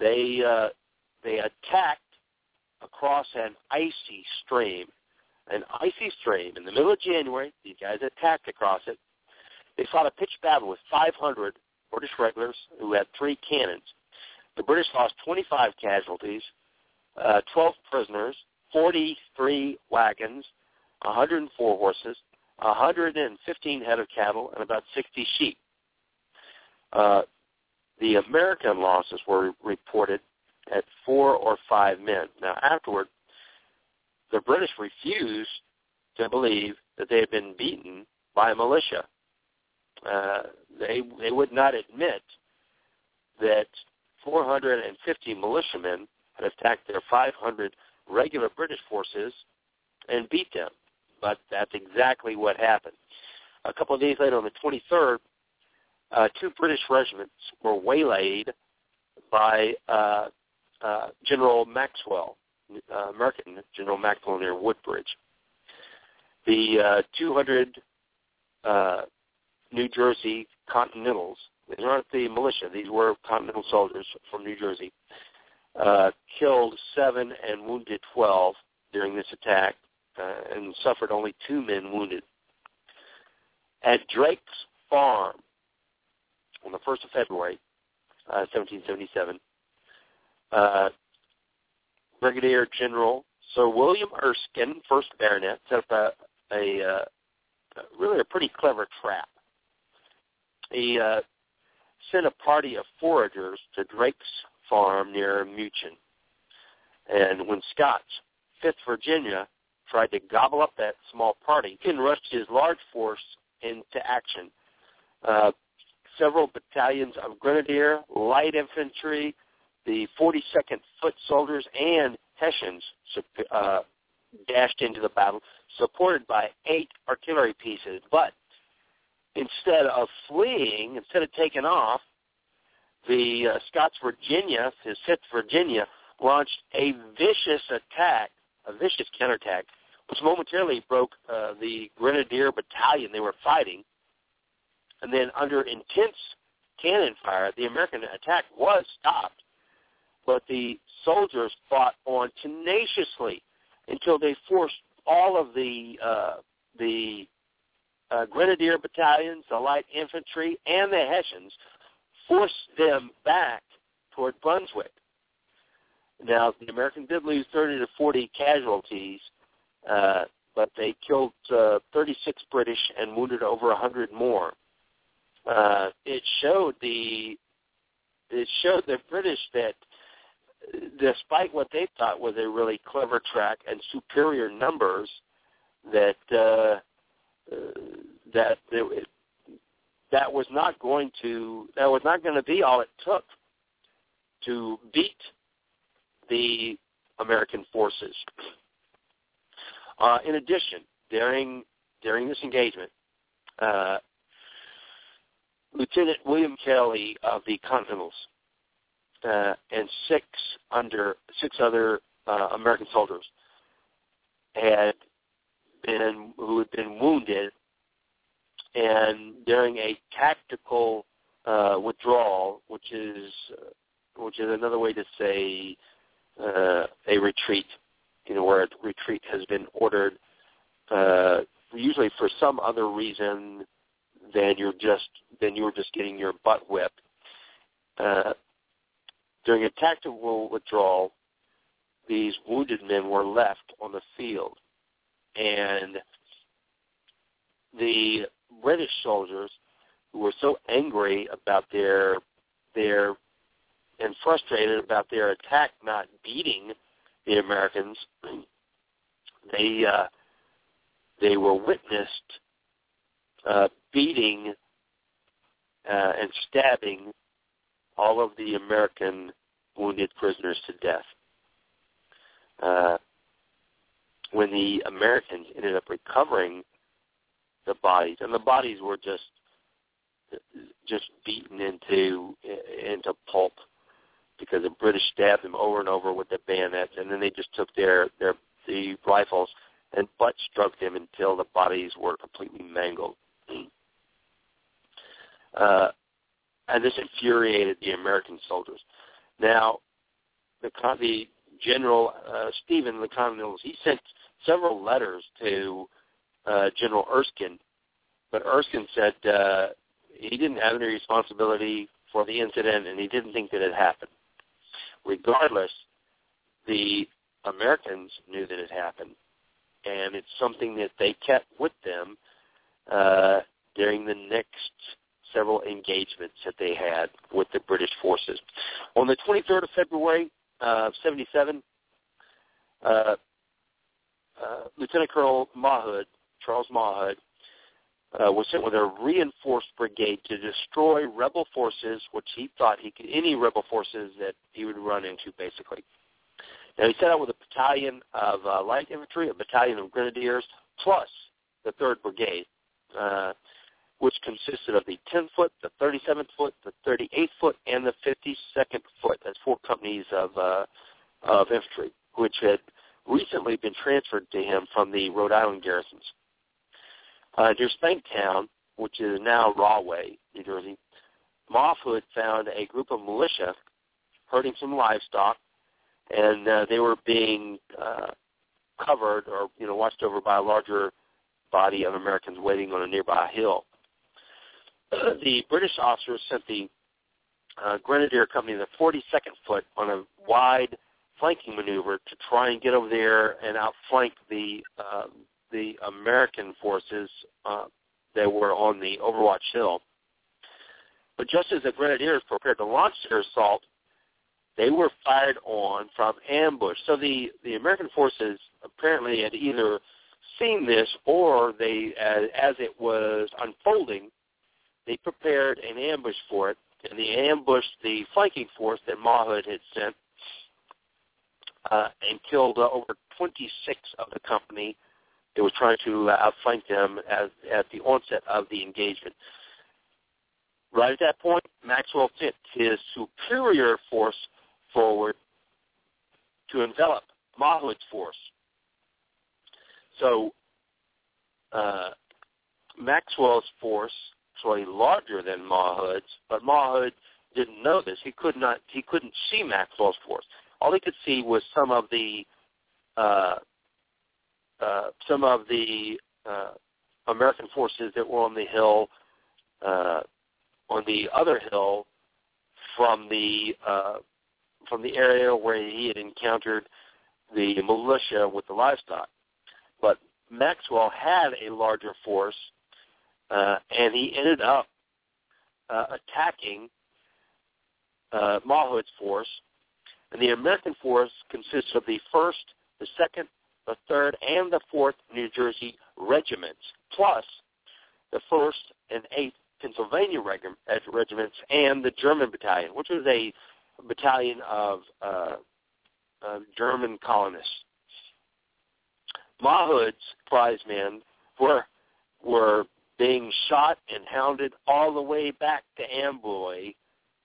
They uh, they attacked across an icy stream, an icy stream in the middle of January. These guys attacked across it. They fought a pitched battle with 500 British regulars who had three cannons. The British lost 25 casualties, uh, 12 prisoners, 43 wagons, 104 horses, 115 head of cattle, and about 60 sheep. Uh, the American losses were reported at four or five men. Now, afterward, the British refused to believe that they had been beaten by a militia. Uh, they they would not admit that 450 militiamen had attacked their 500 regular British forces and beat them. But that's exactly what happened. A couple of days later, on the 23rd, uh, two British regiments were waylaid by uh, uh, General Maxwell, uh, American General Maxwell near Woodbridge. The uh, 200 uh, New Jersey Continentals, these aren't the militia, these were Continental soldiers from New Jersey, uh, killed seven and wounded 12 during this attack uh, and suffered only two men wounded. At Drake's Farm on the 1st of February, uh, 1777, uh, Brigadier General Sir William Erskine, first baronet, set up a, a uh, really a pretty clever trap. He uh, sent a party of foragers to Drake's farm near Metuchen. And when Scott's 5th Virginia tried to gobble up that small party, he rushed his large force into action. Uh, several battalions of grenadier, light infantry, the 42nd Foot Soldiers and Hessians uh, dashed into the battle, supported by eight artillery pieces. But instead of fleeing, instead of taking off, the uh, Scott's Virginia, his 5th Virginia, launched a vicious attack, a vicious counterattack, which momentarily broke uh, the Grenadier battalion they were fighting. And then under intense cannon fire, the American attack was stopped, but the soldiers fought on tenaciously until they forced all of the uh, the uh, grenadier battalions, the light infantry, and the Hessians, forced them back toward Brunswick. Now, the Americans did lose 30 to 40 casualties, uh, but they killed uh, 36 British and wounded over 100 more. Uh, it showed the it showed the British that despite what they thought was a really clever track and superior numbers, that uh, that it, that was not going to that was not going to be all it took to beat the American forces. Uh, in addition, during during this engagement, uh, Lieutenant William Kelly of the Continentals uh, and six under six other uh, American soldiers had been who had been wounded, and during a tactical uh, withdrawal, which is uh, which is another way to say uh, a retreat, you know, where a retreat has been ordered, uh, usually for some other reason than you're just than you're just getting your butt whipped. Uh, during a tactical withdrawal, these wounded men were left on the field and the British soldiers who were so angry about their their and frustrated about their attack not beating the Americans, they uh, they were witnessed uh, beating uh, and stabbing all of the American wounded prisoners to death. When the Americans ended up recovering the bodies, and the bodies were just just beaten into into pulp because the British stabbed them over and over with their bayonets, and then they just took their their the rifles and butt struck them until the bodies were completely mangled. Uh, and this infuriated the American soldiers. Now, the the General uh, Stephen the Continentals, he sent several letters to uh, General Erskine, but Erskine said uh, he didn't have any responsibility for the incident and he didn't think that it happened. Regardless, the Americans knew that it happened, and it's something that they kept with them uh, during the next several engagements that they had with the British forces. On the 23rd of February, uh, 77, uh, uh, Lieutenant Colonel Mawhood, Charles Mawhood, uh, was sent with a reinforced brigade to destroy rebel forces, which he thought he could any rebel forces that he would run into, basically. Now he set out with a battalion of uh, light infantry, a battalion of grenadiers, plus the third brigade, uh, which consisted of the 10 foot, the 37th foot, the 38th foot, and the 52nd foot. That's four companies of uh, of infantry, which had recently been transferred to him from the Rhode Island garrisons. Uh, near Spanktown, which is now Rahway, New Jersey, Mawhood found a group of militia herding some livestock, and uh, they were being uh, covered or you know watched over by a larger body of Americans waiting on a nearby hill. the British officers sent the uh, Grenadier Company, the 42nd Foot, on a wide flanking maneuver to try and get over there and outflank the uh, the American forces uh, that were on the Overwatch Hill. But just as the Grenadiers prepared to launch their assault, they were fired on from ambush. So the the American forces apparently had either seen this or they, as, as it was unfolding, they prepared an ambush for it, and they ambushed the flanking force that Mawhood had sent uh, and killed uh, over 26 of the company that was trying to uh, outflank them as, at the onset of the engagement. Right at that point, Maxwell sent his superior force forward to envelop Mawhood's force. so uh, Maxwell's force was larger than Mawhood's, but Mawhood didn't know this. He could not. He couldn't see Maxwell's force. All he could see was some of the uh, uh, some of the uh, American forces that were on the hill, uh, on the other hill, from the uh, from the area where he had encountered the militia with the livestock. But Maxwell had a larger force, uh, and he ended up uh, attacking uh, Mawhood's force. And the American force consists of the first, the second, the third, and the fourth New Jersey regiments, plus the first and eighth Pennsylvania regiments and the German battalion, which was a battalion of uh, uh, German colonists. Mawhood's prize men were were being shot and hounded all the way back to Amboy,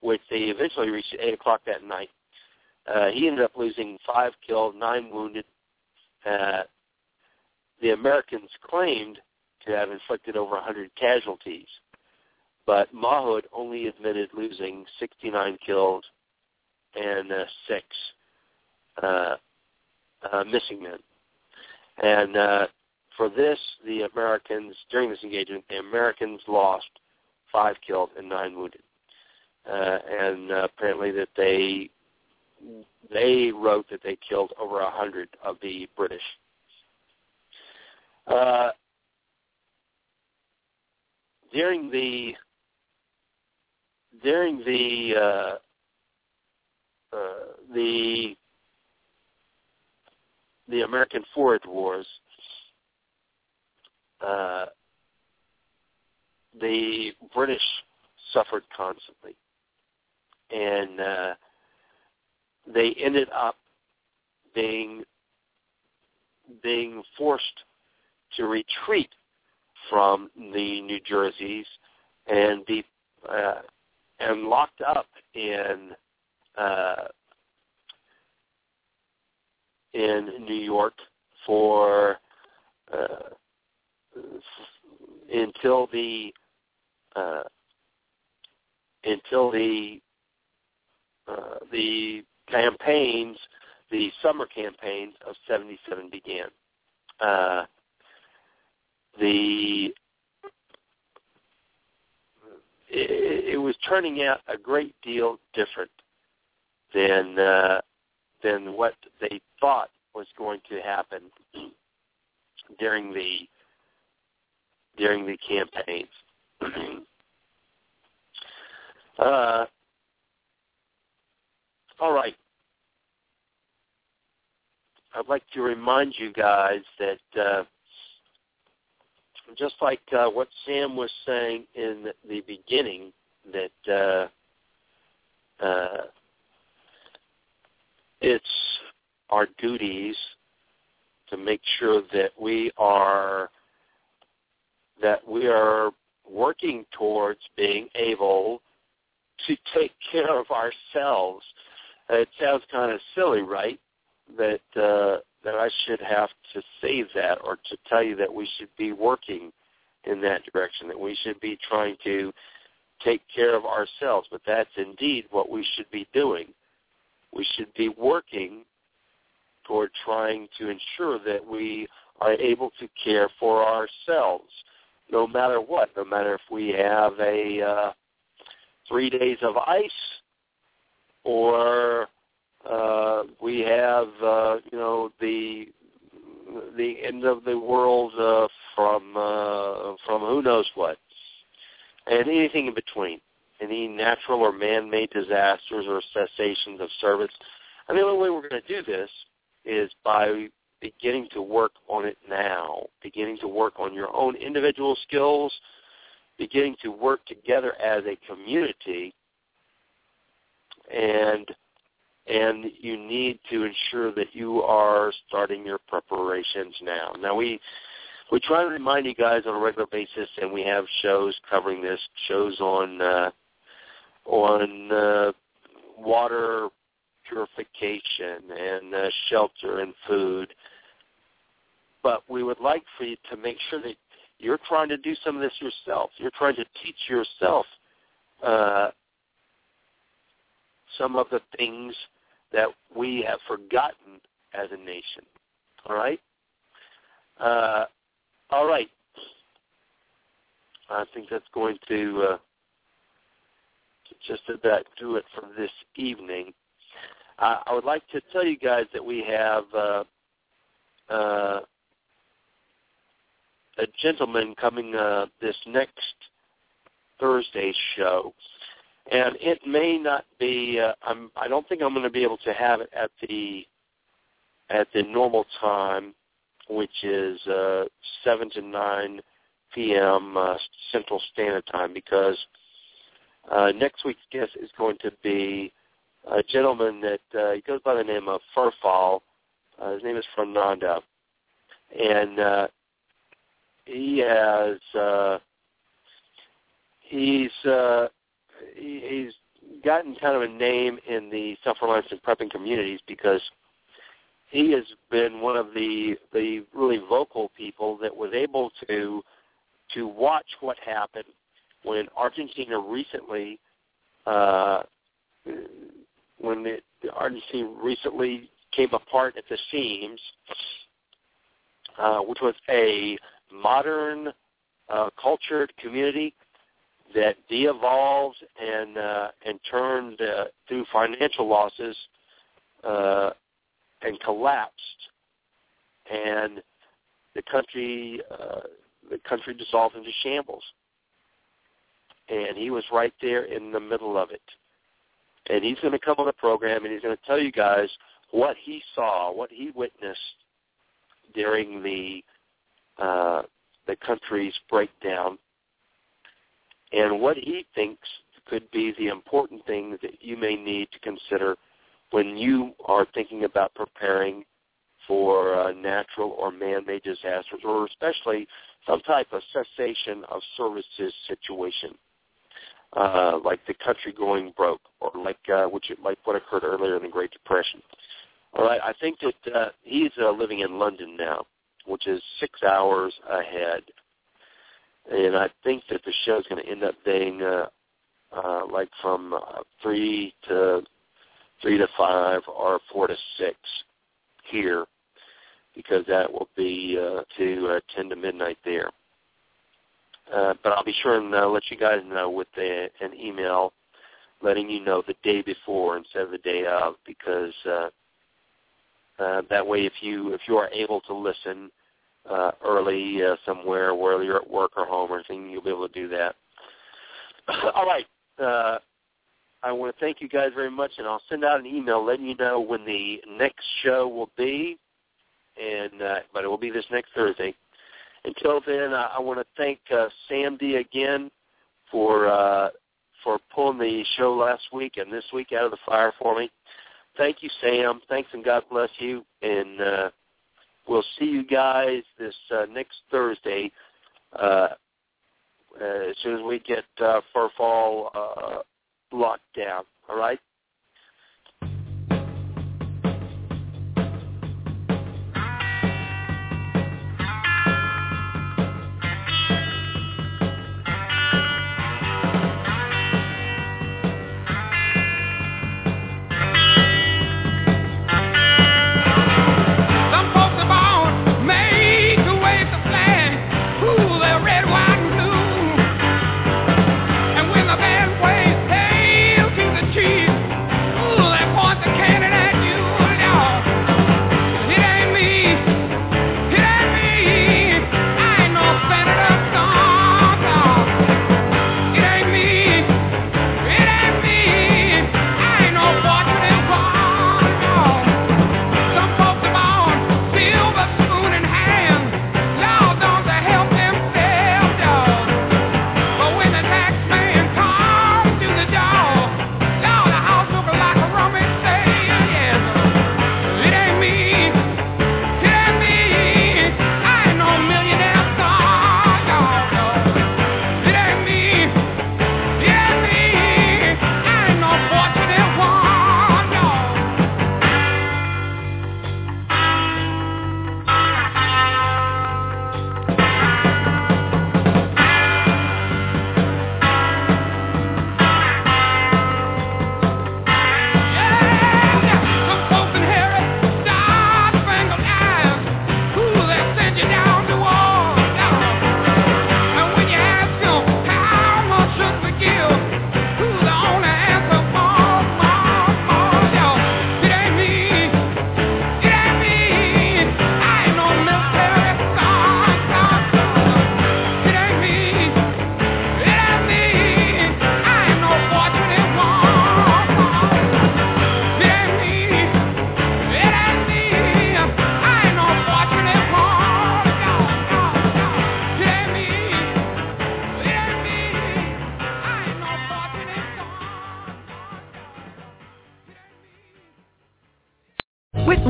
which they eventually reached at 8 o'clock that night. Uh, he ended up losing five killed, nine wounded. Uh, the Americans claimed to have inflicted over 100 casualties, but Mawhood only admitted losing 69 killed and uh, six uh, uh, missing men. And uh, for this, the Americans, during this engagement, the Americans lost five killed and nine wounded. Uh, and uh, apparently that they they wrote that they killed over a hundred of the British. Uh, during the during the uh, uh, the the American Forage Wars, uh, the British suffered constantly, and uh, they ended up being being forced to retreat from the New Jerseys and be uh, and locked up in uh, in New York for uh, until the uh, until the uh, the campaigns, the summer campaigns of '77 began. Uh, the it, it was turning out a great deal different than uh, than what they thought was going to happen during the during the campaigns. uh, all right. I'd like to remind you guys that uh, just like uh, what Sam was saying in the beginning, that uh, uh, it's our duties to make sure that we are that we are working towards being able to take care of ourselves. It sounds kind of silly, right? That uh, that I should have to say that or to tell you that we should be working in that direction, that we should be trying to take care of ourselves. But that's indeed what we should be doing. We should be working toward trying to ensure that we are able to care for ourselves, no matter what. No matter if we have a uh, three days of ice, or uh, we have uh, you know the the end of the world uh, from uh, from who knows what, and anything in between, any natural or man-made disasters or cessations of service. And the only way we're going to do this is by beginning to work on it now, beginning to work on your own individual skills, beginning to work together as a community, and and you need to ensure that you are starting your preparations now. Now we we try to remind you guys on a regular basis, and we have shows covering this, shows on uh, on uh, water purification and uh, shelter and food. but we would like for you to make sure that you're trying to do some of this yourself. You're trying to teach yourself uh, some of the things that we have forgotten as a nation. All right? Uh, all right. I think that's going to uh, just about do it for this evening. Uh, I would like to tell you guys that we have uh, uh, a gentleman coming uh, this next Thursday show, and it may not be. Uh, I'm, I don't think I'm going to be able to have it at the at the normal time, which is uh, seven to nine p.m. Uh, Central Standard Time, because uh, next week's guest is going to be a gentleman that uh, he goes by the name of FerFAL. Uh, his name is Fernando, and uh, he has uh, he's uh, he's gotten kind of a name in the self-reliance and prepping communities because he has been one of the the really vocal people that was able to to watch what happened when Argentina recently uh, when the, the Argentina recently came apart at the seams, uh, which was a modern, uh, cultured community that de-evolved and uh, and turned uh, through financial losses uh, and collapsed, and the country uh, the country dissolved into shambles. And he was right there in the middle of it. And he's going to come on the program and he's going to tell you guys what he saw, what he witnessed during the uh, the country's breakdown, and what he thinks could be the important things that you may need to consider when you are thinking about preparing for uh, natural or man-made disasters, or especially some type of cessation of services situation, uh, like the country going broke, or like uh, which like what occurred earlier in the Great Depression. All right, I think that uh, he's uh, living in London now, which is six hours ahead, and I think that the show is going to end up being uh, uh, like from uh, three to three to five or four to six here because that will be uh, to uh, 10 to midnight there. Uh, but I'll be sure and uh, let you guys know with a, an email letting you know the day before instead of the day of because uh, uh, that way if you if you are able to listen uh, early uh, somewhere, whether you're at work or home or anything, you'll be able to do that. All right. Uh, I want to thank you guys very much, and I'll send out an email letting you know when the next show will be and uh, but it will be this next Thursday. Until then, uh, I want to thank uh, Sam D again for uh, for pulling the show last week and this week out of the fire for me. Thank you, Sam. Thanks and God bless you. And uh, we'll see you guys this uh, next Thursday uh, as soon as we get uh, FerFAL uh, locked down. All right.